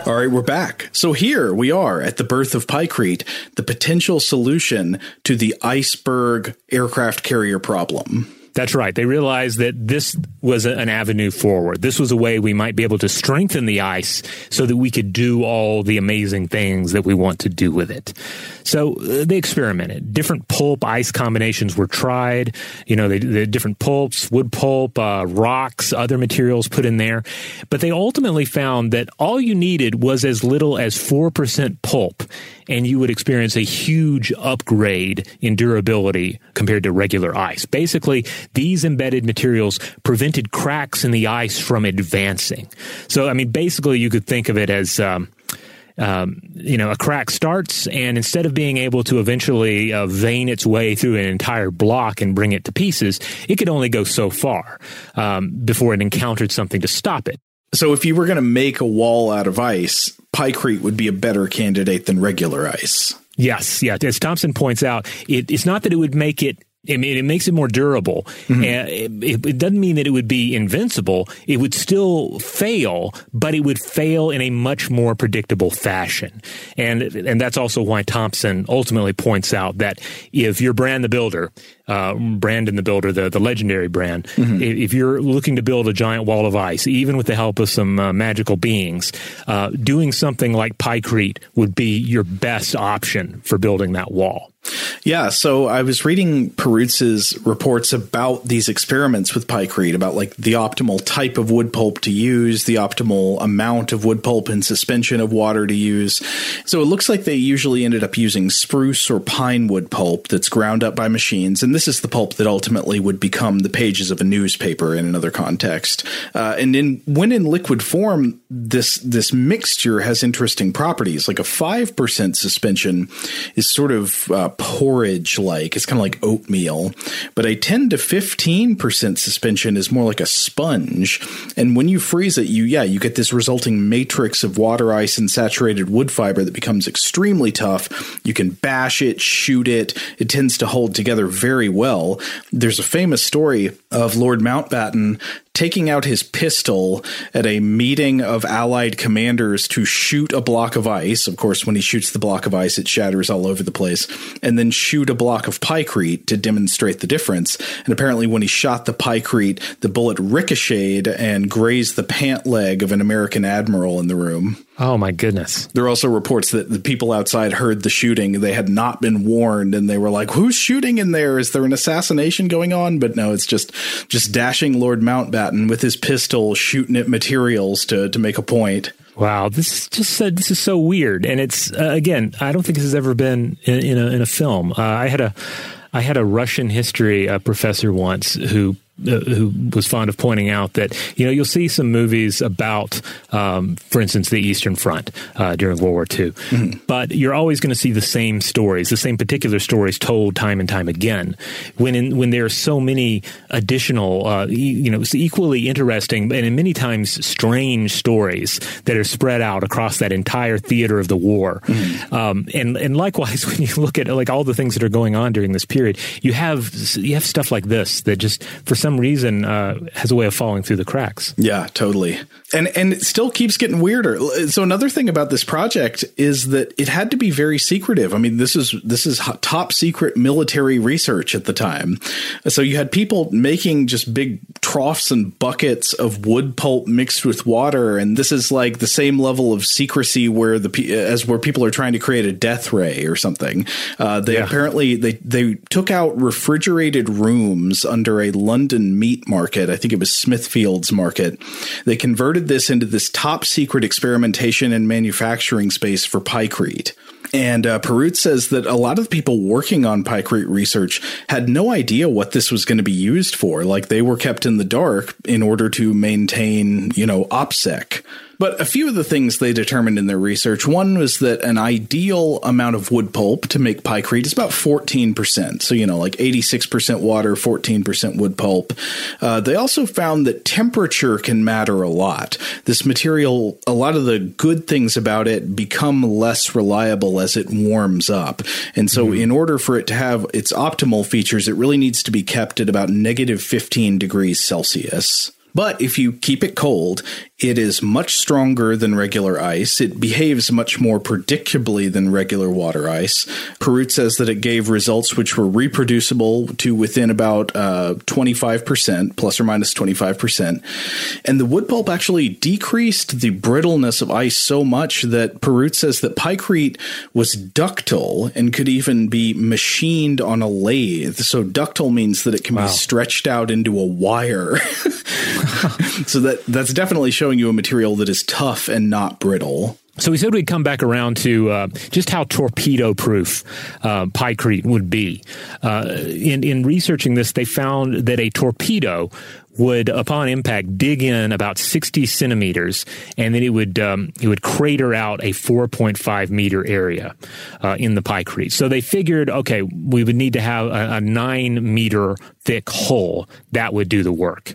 Speaker 6: All right, we're back. So here we are at the birth of Pykrete, the potential solution to the iceberg aircraft carrier problem.
Speaker 1: That's right. They realized that this was an avenue forward. This was a way we might be able to strengthen the ice so that we could do all the amazing things that we want to do with it. So uh, they experimented. Different pulp ice combinations were tried. You know, they, they different pulps, wood pulp, uh, rocks, other materials put in there. But they ultimately found that all you needed was as little as 4% pulp and you would experience a huge upgrade in durability compared to regular ice. Basically, these embedded materials prevented cracks in the ice from advancing. So, I mean, basically, you could think of it as. Um, um, you know, a crack starts, and instead of being able to eventually uh, vein its way through an entire block and bring it to pieces, it could only go so far um, before it encountered something to stop it.
Speaker 2: So, if you were going to make a wall out of ice, Pykrete would be a better candidate than regular ice.
Speaker 1: Yes, yeah. As Thompson points out, it, it's not that it would make it I mean, it makes it more durable. Mm-hmm. And it, it, doesn't mean that it would be invincible. It would still fail, but it would fail in a much more predictable fashion. And and that's also why Thompson ultimately points out that if you're Bran the Builder, uh, Brandon the Builder, the, the legendary brand, mm-hmm. if you're looking to build a giant wall of ice, even with the help of some uh, magical beings, uh, doing something like Pykrete would be your best option for building that wall.
Speaker 2: Yeah, so I was reading Perutz's reports about these experiments with Pykrete, about like the optimal type of wood pulp to use, the optimal amount of wood pulp and suspension of water to use. So it looks like they usually ended up using spruce or pine wood pulp that's ground up by machines, and this is the pulp that ultimately would become the pages of a newspaper in another context. Uh, and in when in liquid form, this this mixture has interesting properties. Like a five percent suspension is sort of uh, porridge like. It's kind of like oatmeal. But a 10 to 15% suspension is more like a sponge. And when you freeze it, you, yeah, you get this resulting matrix of water ice and saturated wood fiber that becomes extremely tough. You can bash it, shoot it. It tends to hold together very well. There's a famous story of Lord Mountbatten taking out his pistol at a meeting of Allied commanders to shoot a block of ice. Of course, when he shoots the block of ice, it shatters all over the place, and then shoot a block of pykrete to demonstrate the difference. And apparently, when he shot the pykrete, the bullet ricocheted and grazed the pant leg of an American admiral in the room.
Speaker 1: Oh my goodness.
Speaker 2: There are also reports that the people outside heard the shooting. They had not been warned and they were like, "Who's shooting in there? Is there an assassination going on?" But no, it's just just dashing Lord Mountbatten with his pistol shooting at materials to to make a point.
Speaker 1: Wow, this is just uh, this is so weird, and it's uh, again, I don't think this has ever been in, in a in a film. Uh, I had a I had a Russian history uh, professor once who uh, who was fond of pointing out that you know you'll see some movies about, um, for instance, the Eastern Front uh, during World War II, mm-hmm. but you're always going to see the same stories, the same particular stories told time and time again. When in, when there are so many additional, uh, you know, equally interesting and in many times strange stories that are spread out across that entire theater of the war, mm-hmm. um, and and likewise when you look at like all the things that are going on during this period, you have you have stuff like this that just for some reason uh, has a way of falling through the cracks.
Speaker 2: Yeah, totally. And and it still keeps getting weirder. So another thing about this project is that it had to be very secretive. I mean, this is this is top secret military research at the time. So you had people making just big troughs and buckets of wood pulp mixed with water, and this is like the same level of secrecy where the as where people are trying to create a death ray or something. Uh, they yeah. apparently they they took out refrigerated rooms under a London London meat market. I think it was Smithfield's market. They converted this into this top secret experimentation and manufacturing space for Pykrete. And uh, Perutz says that a lot of the people working on Pykrete research had no idea what this was going to be used for. Like they were kept in the dark in order to maintain, you know, OPSEC. But a few of the things they determined in their research one was that an ideal amount of wood pulp to make pykrete is about 14%. So, you know, like 86% water, 14% wood pulp. Uh, they also found that temperature can matter a lot. This material, a lot of the good things about it become less reliable as it warms up. And so, mm-hmm. in order for it to have its optimal features, it really needs to be kept at about negative 15 degrees Celsius. But if you keep it cold, it is much stronger than regular ice. It behaves much more predictably than regular water ice. Perutz says that it gave results which were reproducible to within about uh, 25%, plus or minus 25%. And the wood pulp actually decreased the brittleness of ice so much that Perutz says that pykrete was ductile and could even be machined on a lathe. So ductile means that it can wow. be stretched out into a wire. so that that's definitely showing you a material that is tough and not brittle.
Speaker 1: So we said we'd come back around to uh, just how torpedo proof uh, pykrete would be. Uh, in, in researching this, they found that a torpedo would, upon impact, dig in about 60 centimeters, and then it would um, it would crater out a 4.5 meter area uh, in the pykrete. So they figured, okay, we would need to have a, a nine meter thick hull that would do the work.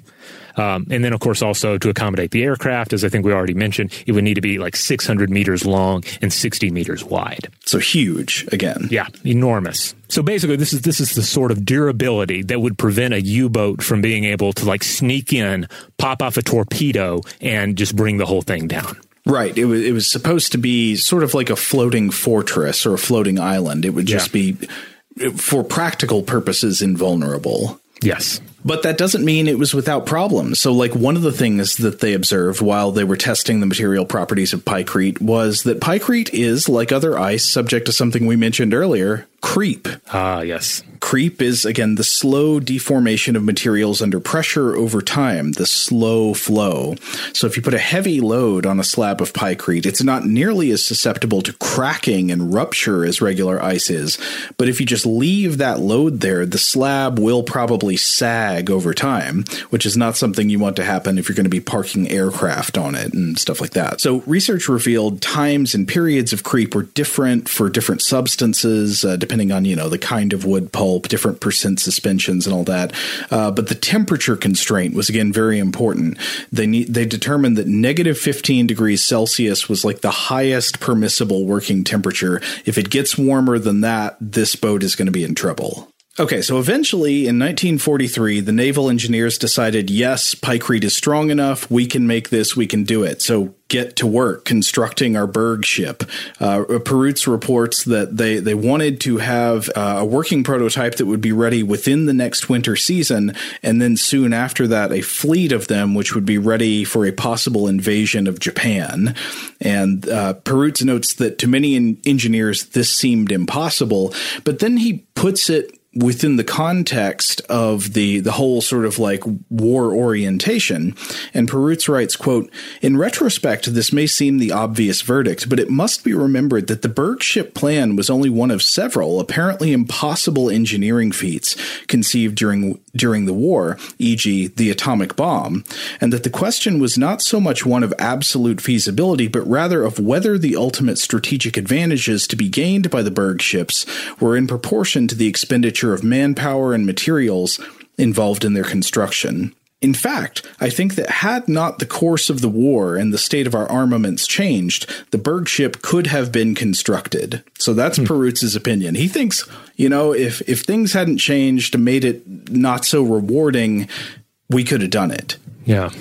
Speaker 1: Um, and then, of course, also to accommodate the aircraft, as I think we already mentioned, it would need to be like 600 meters long and 60 meters wide.
Speaker 2: So huge again.
Speaker 1: Yeah, enormous. So basically, this is this is the sort of durability that would prevent a U-boat from being able to like sneak in, pop off a torpedo, and just bring the whole thing down.
Speaker 2: Right. It was it was supposed to be sort of like a floating fortress or a floating island. It would just yeah. be for practical purposes invulnerable.
Speaker 1: Yes.
Speaker 2: But that doesn't mean it was without problems. So, like, one of the things that they observed while they were testing the material properties of pykrete was that pykrete is, like other ice, subject to something we mentioned earlier creep.
Speaker 1: Ah, yes.
Speaker 2: Creep is, again, the slow deformation of materials under pressure over time, the slow flow. So if you put a heavy load on a slab of pykrete, it's not nearly as susceptible to cracking and rupture as regular ice is. But if you just leave that load there, the slab will probably sag over time, which is not something you want to happen if you're going to be parking aircraft on it and stuff like that. So research revealed times and periods of creep were different for different substances, uh, depending on, you know, the kind of wood pulp, different percent suspensions and all that. Uh, but the temperature constraint was again very important. They need, they determined that negative 15 degrees Celsius was like the highest permissible working temperature. If it gets warmer than that, this boat is going to be in trouble. Okay, so eventually in 1943, the naval engineers decided, yes, pykrete is strong enough. We can make this. We can do it. So get to work constructing our Berg ship. Uh, Perutz reports that they, they wanted to have uh, a working prototype that would be ready within the next winter season. And then soon after that, a fleet of them, which would be ready for a possible invasion of Japan. And uh, Perutz notes that to many engineers, this seemed impossible. But then he puts it within the context of the the whole sort of like war orientation. And Perutz writes, quote, In retrospect, this may seem the obvious verdict, but it must be remembered that the Berg ship plan was only one of several apparently impossible engineering feats conceived during during the war, e.g., the atomic bomb, and that the question was not so much one of absolute feasibility, but rather of whether the ultimate strategic advantages to be gained by the Berg ships were in proportion to the expenditure of manpower and materials involved in their construction. In fact, I think that had not the course of the war and the state of our armaments changed, the Berg ship could have been constructed. So that's hmm. Perutz's opinion. He thinks, you know, if if things hadn't changed, made it not so rewarding, we could have done it.
Speaker 1: Yeah.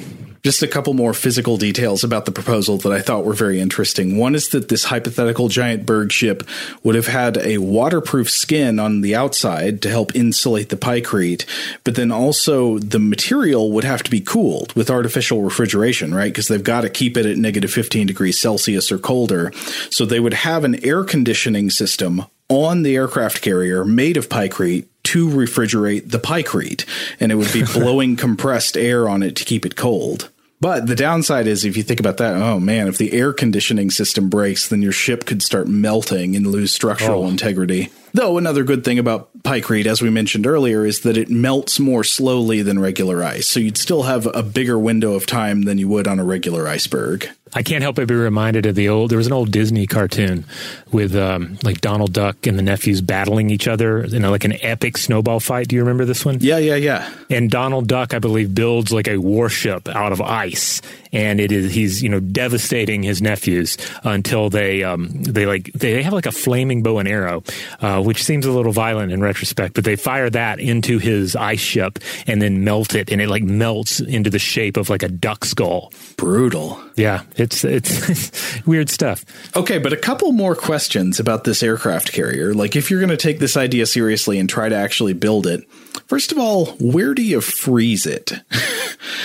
Speaker 2: Just a couple more physical details about the proposal that I thought were very interesting. One is that this hypothetical giant Berg ship would have had a waterproof skin on the outside to help insulate the pykrete, but then also the material would have to be cooled with artificial refrigeration, right? Because they've got to keep it at negative 15 degrees Celsius or colder. So they would have an air conditioning system on the aircraft carrier made of pykrete to refrigerate the pykrete, and it would be blowing compressed air on it to keep it cold. But the downside is if you think about that, oh man, if the air conditioning system breaks, then your ship could start melting and lose structural oh. integrity. Though another good thing about pykrete, as we mentioned earlier, is that it melts more slowly than regular ice. So you'd still have a bigger window of time than you would on a regular iceberg.
Speaker 1: I can't help but be reminded of the old. There was an old Disney cartoon with um, like Donald Duck and the nephews battling each other in a, like an epic snowball fight. Do you remember this one?
Speaker 2: Yeah, yeah, yeah.
Speaker 1: And Donald Duck, I believe, builds like a warship out of ice, and it is he's you know devastating his nephews until they um, they like they have like a flaming bow and arrow, uh, which seems a little violent in retrospect, but they fire that into his ice ship and then melt it, and it like melts into the shape of like a duck skull.
Speaker 2: Brutal.
Speaker 1: Yeah, it's it's weird stuff.
Speaker 2: Okay, but a couple more questions about this aircraft carrier. Like, if you're going to take this idea seriously and try to actually build it, first of all, where do you freeze it?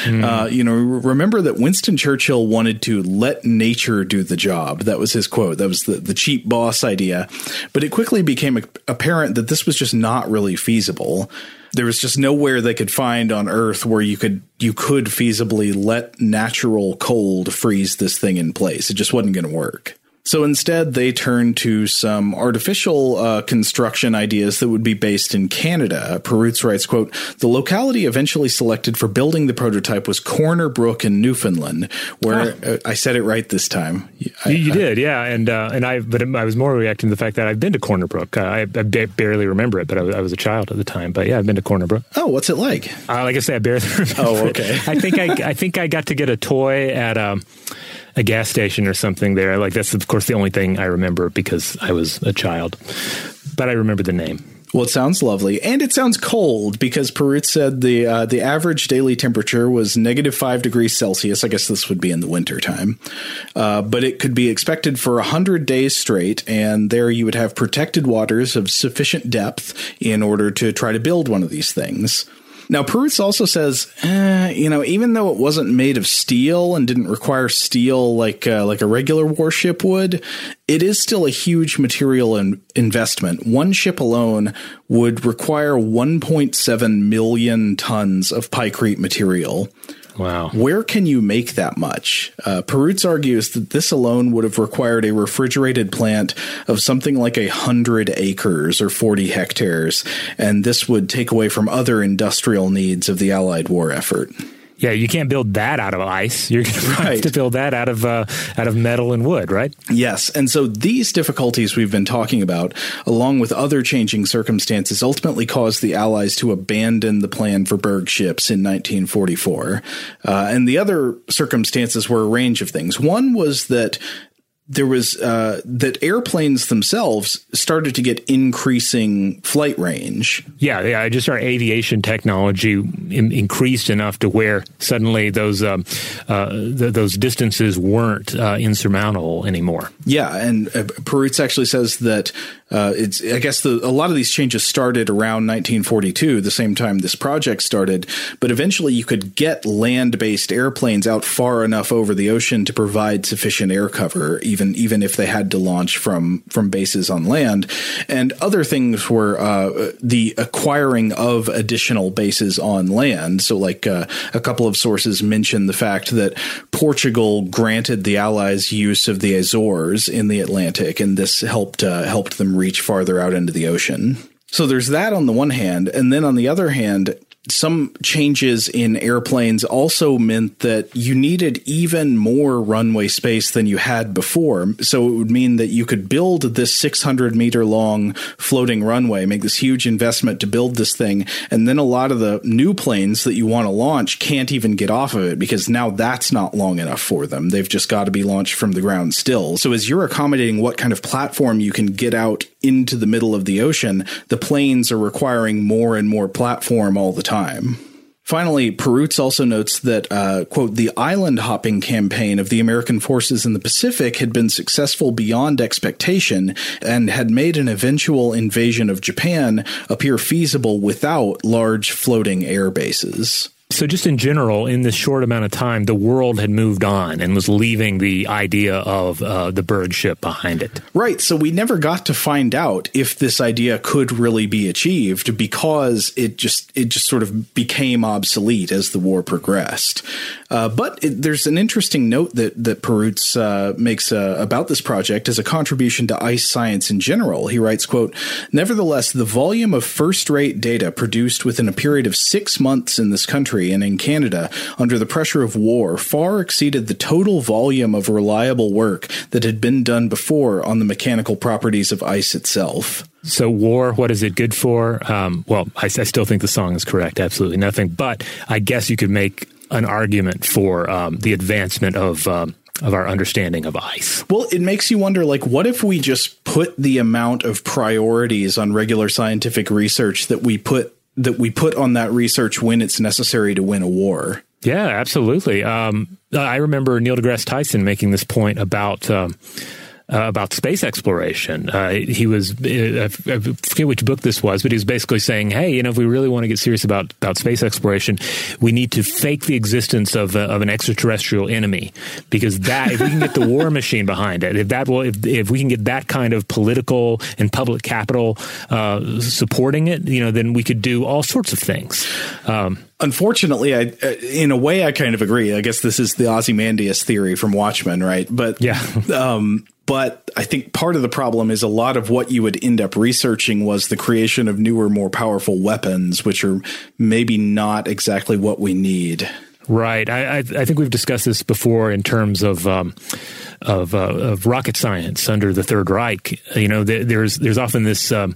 Speaker 2: mm. uh, you know, remember that Winston Churchill wanted to let nature do the job. That was his quote. That was the, the cheap boss idea. But it quickly became apparent that this was just not really feasible. There was just nowhere they could find on Earth where you could you could feasibly let natural cold freeze this thing in place. It just wasn't going to work. So instead, they turned to some artificial uh, construction ideas that would be based in Canada. Perutz writes, quote, The locality eventually selected for building the prototype was Corner Brook in Newfoundland, where uh, I said it right this time.
Speaker 1: I, you, you I, did, yeah. And uh, and I but I was more reacting to the fact that I've been to Corner Brook. I, I barely remember it, but I was, I was, a child at the time. But yeah, I've been to Corner Brook.
Speaker 2: Oh, what's it like?
Speaker 1: Uh, like I say, I barely remember.
Speaker 2: Oh, okay.
Speaker 1: I think I, I think I got to get a toy at um, a gas station or something there. Like that's of course the only thing I remember because I was a child, but I remember the name.
Speaker 2: Well, it sounds lovely, and it sounds cold because Perutz said the uh, the average daily temperature was negative five degrees Celsius. I guess this would be in the winter time, uh, but it could be expected for hundred days straight, and there you would have protected waters of sufficient depth in order to try to build one of these things. Now, Perutz also says, eh, you know, even though it wasn't made of steel and didn't require steel like uh, like a regular warship would, it is still a huge material in- investment. One ship alone would require 1.7 million tons of pykrete material.
Speaker 1: Wow.
Speaker 2: Where can you make that much? Uh, Perutz argues that this alone would have required a refrigerated plant of something like a hundred acres or 40 hectares, and this would take away from other industrial needs of the Allied war effort.
Speaker 1: Yeah, you can't build that out of ice. You're going right. to have to build that out of uh, out of metal and wood, right?
Speaker 2: Yes, and so these difficulties we've been talking about, along with other changing circumstances, ultimately caused the Allies to abandon the plan for Berg ships in 1944. Uh, and the other circumstances were a range of things. One was that there was uh, that airplanes themselves started to get increasing flight range.
Speaker 1: Yeah, yeah. Just our aviation technology in, increased enough to where suddenly those um, uh, th- those distances weren't uh, insurmountable anymore.
Speaker 2: Yeah, and uh, Perutz actually says that uh, it's I guess the, a lot of these changes started around 1942, the same time this project started. But eventually, you could get land-based airplanes out far enough over the ocean to provide sufficient air cover, even even if they had to launch from from bases on land. And other things were uh, the acquiring of additional bases on land. So, like uh, a couple of sources mention the fact that Portugal granted the Allies use of the Azores in the Atlantic, and this helped uh, helped them reach farther out into the ocean. So there's that on the one hand. And then on the other hand, some changes in airplanes also meant that you needed even more runway space than you had before. So it would mean that you could build this 600 meter long floating runway, make this huge investment to build this thing. And then a lot of the new planes that you want to launch can't even get off of it because now that's not long enough for them. They've just got to be launched from the ground still. So as you're accommodating what kind of platform you can get out into the middle of the ocean, the planes are requiring more and more platform all the time. Finally, Perutz also notes that, uh, quote, the island hopping campaign of the American forces in the Pacific had been successful beyond expectation and had made an eventual invasion of Japan appear feasible without large floating air bases.
Speaker 1: So, just in general, in this short amount of time, the world had moved on and was leaving the idea of uh, the berg ship behind it.
Speaker 2: Right. So, we never got to find out if this idea could really be achieved because it just it just sort of became obsolete as the war progressed. Uh, but it, there's an interesting note that that Perutz uh, makes uh, about this project as a contribution to ice science in general. He writes, "quote Nevertheless, the volume of first-rate data produced within a period of six months in this country." And in Canada under the pressure of war far exceeded the total volume of reliable work that had been done before on the mechanical properties of ice itself.
Speaker 1: So, war, what is it good for? Um, well, I, I, still think the song is correct. Absolutely nothing. But I guess you could make an argument for um, the advancement of. Um, of our understanding of ice.
Speaker 2: Well, it makes you wonder like what if we just put the amount of priorities on regular scientific research that we put that we put on that research when it's necessary to win a war.
Speaker 1: Yeah, absolutely. Um, I remember Neil deGrasse Tyson making this point about. Um, uh, about space exploration. Uh, he was, uh, I forget which book this was, but he was basically saying, hey, you know, if we really want to get serious about, about space exploration, we need to fake the existence of, a, of an extraterrestrial enemy because that, if we can get the war machine behind it, if that will, if, if we can get that kind of political and public capital uh, supporting it, you know, then we could do all sorts of things. Um,
Speaker 2: Unfortunately, I, uh, in a way, I kind of agree. I guess this is the Ozymandias theory from Watchmen, right? But
Speaker 1: yeah,
Speaker 2: um, but I think part of the problem is a lot of what you would end up researching was the creation of newer, more powerful weapons, which are maybe not exactly what we need.
Speaker 1: Right. I, I, I think we've discussed this before in terms of um, of, uh, of rocket science under the Third Reich. You know, there's there's often this. Um,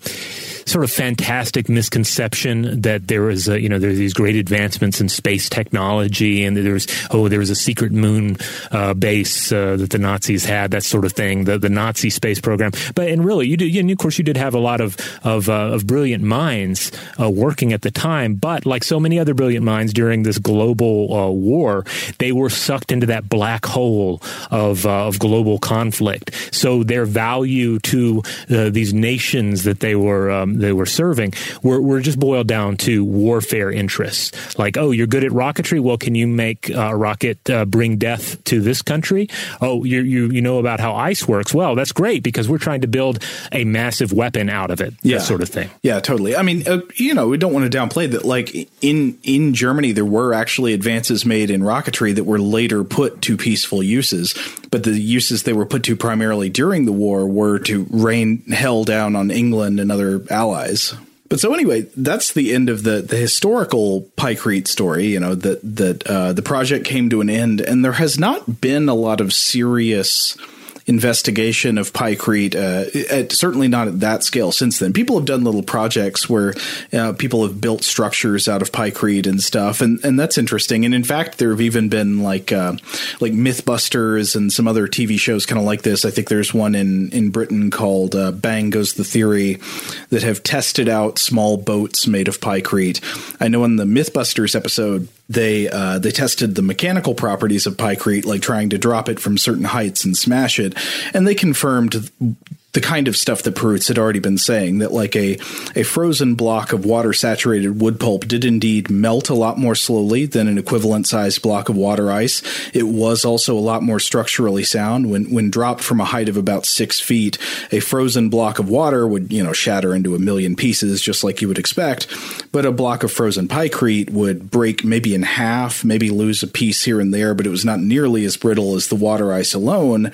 Speaker 1: sort of fantastic misconception that there was, a, you know, there's these great advancements in space technology, and there's oh, there was a secret moon uh, base uh, that the Nazis had, that sort of thing, the the Nazi space program. But and really, you did, and of course, you did have a lot of of, uh, of brilliant minds uh, working at the time. But like so many other brilliant minds during this global uh, war, they were sucked into that black hole of of global conflict. So their value to these nations that they were um, they were serving were, were just boiled down to warfare interests. Like, oh, you're good at rocketry. Well, can you make a rocket uh, bring death to this country? Oh, you you you know about how ice works. Well, that's great because we're trying to build a massive weapon out of it.
Speaker 2: Yeah,
Speaker 1: sort of thing.
Speaker 2: Yeah, totally. I mean, uh, you know, we don't want to downplay that. Like in in Germany, there were actually advances made in rocketry that were later put to peaceful uses, but the uses they were put to primarily during the war were to rain hell down on England and other allies. But so anyway, that's the end of the the historical Pykrete story. You know that that uh, the project came to an end, and there has not been a lot of serious investigation of Pykrete, uh, certainly not at that scale since then. People have done little projects where uh, people have built structures out of Pykrete and stuff, and, and that's interesting. And in fact, there have even been like uh, like MythBusters and some other TV shows kind of like this. I think there's one in in Britain called uh, Bang Goes the Theory that have tested out small boats made of Pykrete. I know in the MythBusters episode, they uh, they tested the mechanical properties of Pykrete, like trying to drop it from certain heights and smash it, and they confirmed the kind of stuff that Perutz had already been saying that like a a frozen block of water saturated wood pulp did indeed melt a lot more slowly than an equivalent sized block of water ice. It was also a lot more structurally sound when when dropped from a height of about six feet. A frozen block of water would you know shatter into a million pieces just like you would expect, but a block of frozen pykrete would break maybe in half, maybe lose a piece here and there, but it was not nearly as brittle as the water ice alone.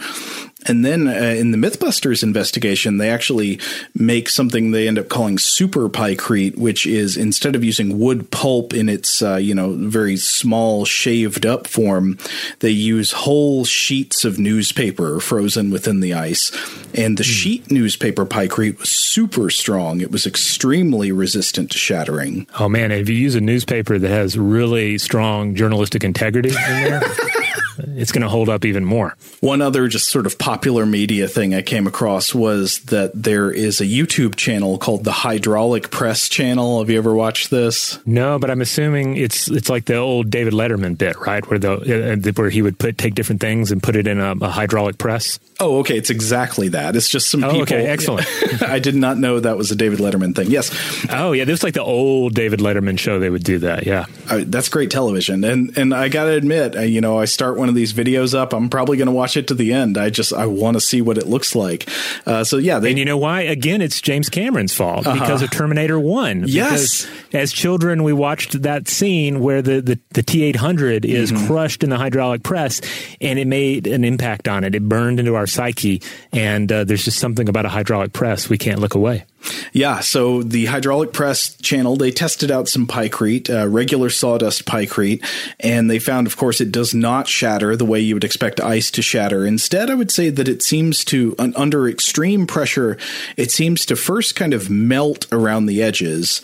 Speaker 2: And then uh, in the Mythbusters investigation, they actually make something they end up calling super pykrete, which is instead of using wood pulp in its uh, you know very small shaved up form, they use whole sheets of newspaper frozen within the ice. And the mm. sheet newspaper pykrete was super strong. It was extremely resistant to shattering.
Speaker 1: Oh man, if you use a newspaper that has really strong journalistic integrity in there. it's going to hold up even more.
Speaker 2: One other just sort of popular media thing I came across was that there is a YouTube channel called the Hydraulic Press Channel. Have you ever watched this?
Speaker 1: No, but I'm assuming it's it's like the old David Letterman bit, right? Where the uh, where he would put take different things and put it in a, a hydraulic press.
Speaker 2: Oh, okay. It's exactly that. It's just some
Speaker 1: oh,
Speaker 2: people.
Speaker 1: Okay, excellent.
Speaker 2: I did not know that was a David Letterman thing. Yes.
Speaker 1: Oh, yeah. This was like the old David Letterman show. They would do that. Yeah.
Speaker 2: Uh, that's great television. And and I got to admit, uh, you know, I start one of these videos up. I'm probably going to watch it to the end. I just I want to see what it looks like. Uh, so yeah.
Speaker 1: They, and you know why? Again, it's James Cameron's fault uh-huh. because of Terminator One.
Speaker 2: Yes.
Speaker 1: as children, we watched that scene where the the, the T800 is mm-hmm. crushed in the hydraulic press, and it made an impact on it. It burned into our psyche and uh, there's just something about a hydraulic press we can't look away.
Speaker 2: Yeah, so the hydraulic press channel they tested out some pykrete, uh, regular sawdust pykrete, and they found, of course, it does not shatter the way you would expect ice to shatter. Instead, I would say that it seems to, under extreme pressure, it seems to first kind of melt around the edges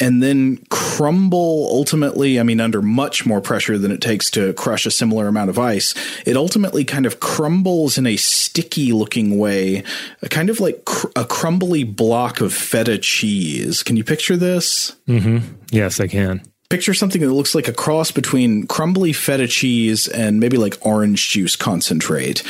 Speaker 2: and then crumble ultimately, I mean, under much more pressure than it takes to crush a similar amount of ice, it ultimately kind of crumbles in a sticky looking way, kind of like cr- a crumbly block of feta cheese. Can you picture this?
Speaker 1: Mm-hmm. Yes, I can
Speaker 2: picture something that looks like a cross between crumbly feta cheese and maybe like orange juice concentrate.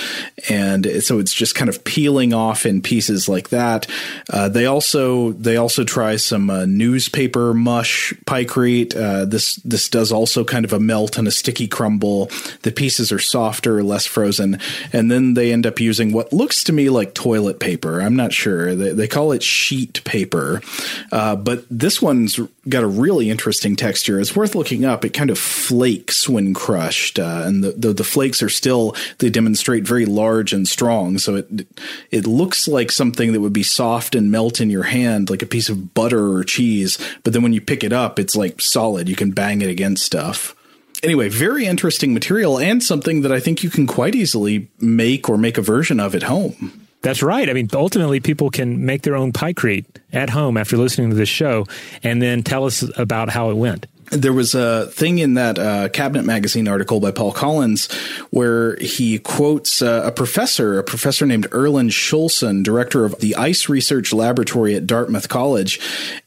Speaker 2: And so it's just kind of peeling off in pieces like that. Uh, they also they also try some uh, newspaper mush pykrete. Uh, this this does also kind of a melt and a sticky crumble. The pieces are softer, less frozen, and then they end up using what looks to me like toilet paper. I'm not sure. They, they call it sheet paper, uh, but this one's got a really interesting texture. It's worth looking up. It kind of flakes when crushed, uh, and the, the, the flakes are still they demonstrate very large and strong. So it it looks like something that would be soft and melt in your hand, like a piece of butter or cheese. But then when you pick it up, it's like solid. You can bang it against stuff. Anyway, very interesting material and something that I think you can quite easily make or make a version of at home.
Speaker 1: That's right. I mean, ultimately, people can make their own pykrete at home after listening to this show and then tell us about how it went
Speaker 2: there was a thing in that uh, Cabinet Magazine article by Paul Collins where he quotes uh, a professor, a professor named Erland Schulson, director of the Ice Research Laboratory at Dartmouth College.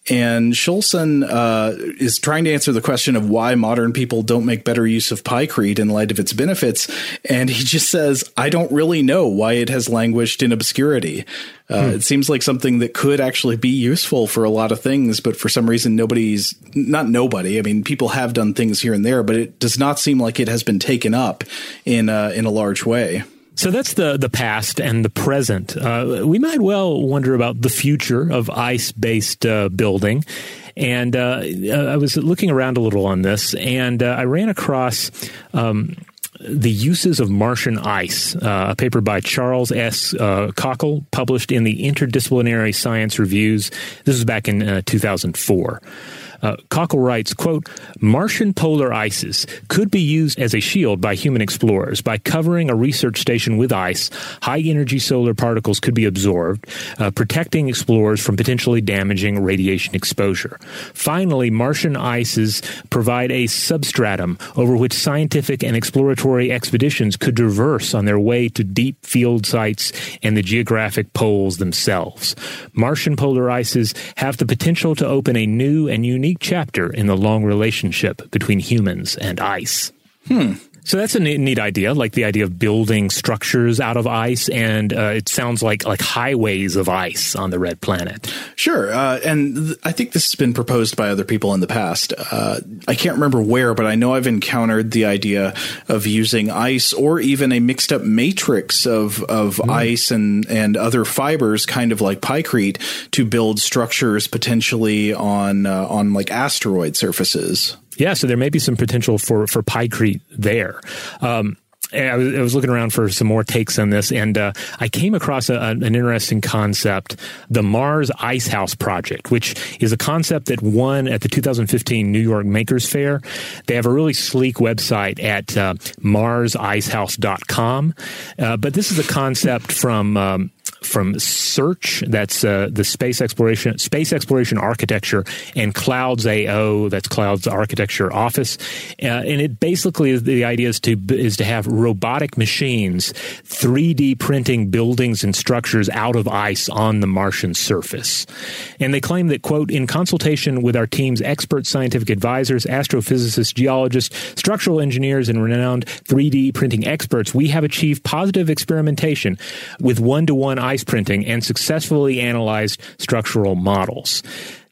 Speaker 2: And Schulson uh, is trying to answer the question of why modern people don't make better use of pykrete in light of its benefits. And he just says, I don't really know why it has languished in obscurity. Uh, hmm. It seems like something that could actually be useful for a lot of things, but for some reason, nobody's not nobody. I mean, people have done things here and there, but it does not seem like it has been taken up in uh, in a large way.
Speaker 1: So that's the the past and the present. Uh, we might well wonder about the future of ice based uh, building. And uh, I was looking around a little on this, and uh, I ran across. Um, the Uses of Martian Ice, uh, a paper by Charles S. Uh, Cockell, published in the Interdisciplinary Science Reviews. This was back in uh, 2004. Uh, Cockell writes, quote, Martian polar ices could be used as a shield by human explorers. By covering a research station with ice, high energy solar particles could be absorbed, uh, protecting explorers from potentially damaging radiation exposure. Finally, Martian ices provide a substratum over which scientific and exploratory expeditions could traverse on their way to deep field sites and the geographic poles themselves. Martian polar ices have the potential to open a new and unique unique chapter in the long relationship between humans and ice.
Speaker 2: Hmm.
Speaker 1: So that's a neat, neat, idea, like the idea of building structures out of ice, and uh, it sounds like like highways of ice on the red planet.
Speaker 2: Sure, uh, and th- I think this has been proposed by other people in the past. Uh, I can't remember where, but I know I've encountered the idea of using ice or even a mixed up matrix of of mm. ice and and other fibers, kind of like pykrete, to build structures potentially on uh, on like asteroid surfaces.
Speaker 1: Yeah, so there may be some potential for for pykrete there. Um, I was, I was, looking around for some more takes on this, and uh, I came across a, an interesting concept, the Mars Ice House Project, which is a concept that won at the 2015 New York Makers Faire. They have a really sleek website at uh, marsicehouse.com, uh, but this is a concept from um, from Search, that's uh, the space exploration space exploration architecture, and Clouds AO, that's Clouds Architecture Office, uh, and it basically the idea is to is to have robotic machines 3D printing buildings and structures out of ice on the Martian surface, and they claim that quote in consultation with our team's expert scientific advisors, astrophysicists, geologists, structural engineers, and renowned 3D printing experts, we have achieved positive experimentation with one to one ice printing and successfully analyzed structural models.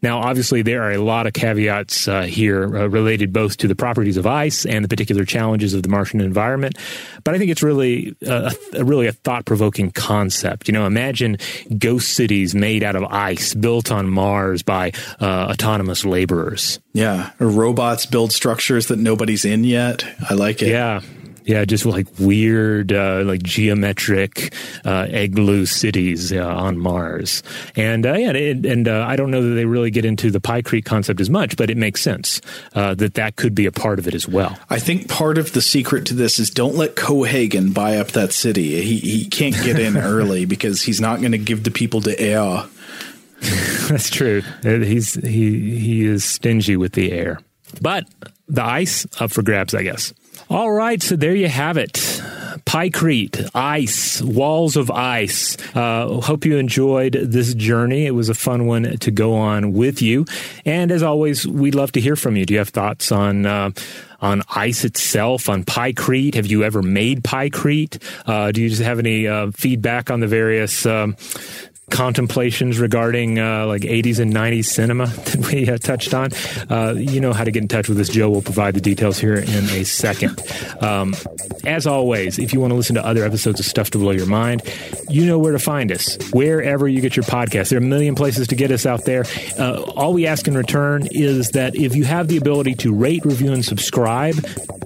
Speaker 1: Now, obviously, there are a lot of caveats uh, here uh, related both to the properties of ice and the particular challenges of the Martian environment. But I think it's really a, a really a thought provoking concept. You know, imagine ghost cities made out of ice built on Mars by uh, autonomous laborers.
Speaker 2: Yeah, or robots build structures that nobody's in yet. I like it.
Speaker 1: Yeah. Yeah, just like weird, uh, like geometric uh, igloo cities uh, on Mars, and uh, yeah, and, and uh, I don't know that they really get into the pykrete concept as much, but it makes sense uh, that that could be a part of it as well.
Speaker 2: I think part of the secret to this is don't let Cohaagen buy up that city. He he can't get in early because he's not going to give the people the air.
Speaker 1: That's true. He's he he is stingy with the air, but the ice up for grabs, I guess. All right, so there you have it. Pykrete, ice, walls of ice. Uh, hope you enjoyed this journey. It was a fun one to go on with you. And as always, we'd love to hear from you. Do you have thoughts on uh, on ice itself, on Pykrete? Have you ever made Pykrete? Uh, do you just have any uh, feedback on the various um, contemplations regarding uh, like 80s and 90s cinema that we uh, touched on, uh, you know how to get in touch with us. Joe will provide the details here in a second. Um, as always, if you want to listen to other episodes of Stuff to Blow Your Mind, you know where to find us. Wherever you get your podcast, there are a million places to get us out there. Uh, all we ask in return is that if you have the ability to rate, review, and subscribe,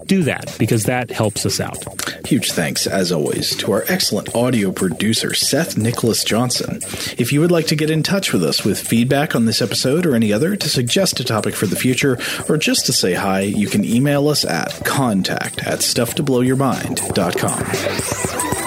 Speaker 1: do that because that helps us out.
Speaker 2: Huge thanks, as always, to our excellent audio producer, Seth Nicholas Johnson. If you would like to get in touch with us with feedback on this episode or any other, to suggest a topic for the future, or just to say hi, you can email us at contact at stufftoblowyourmind.com.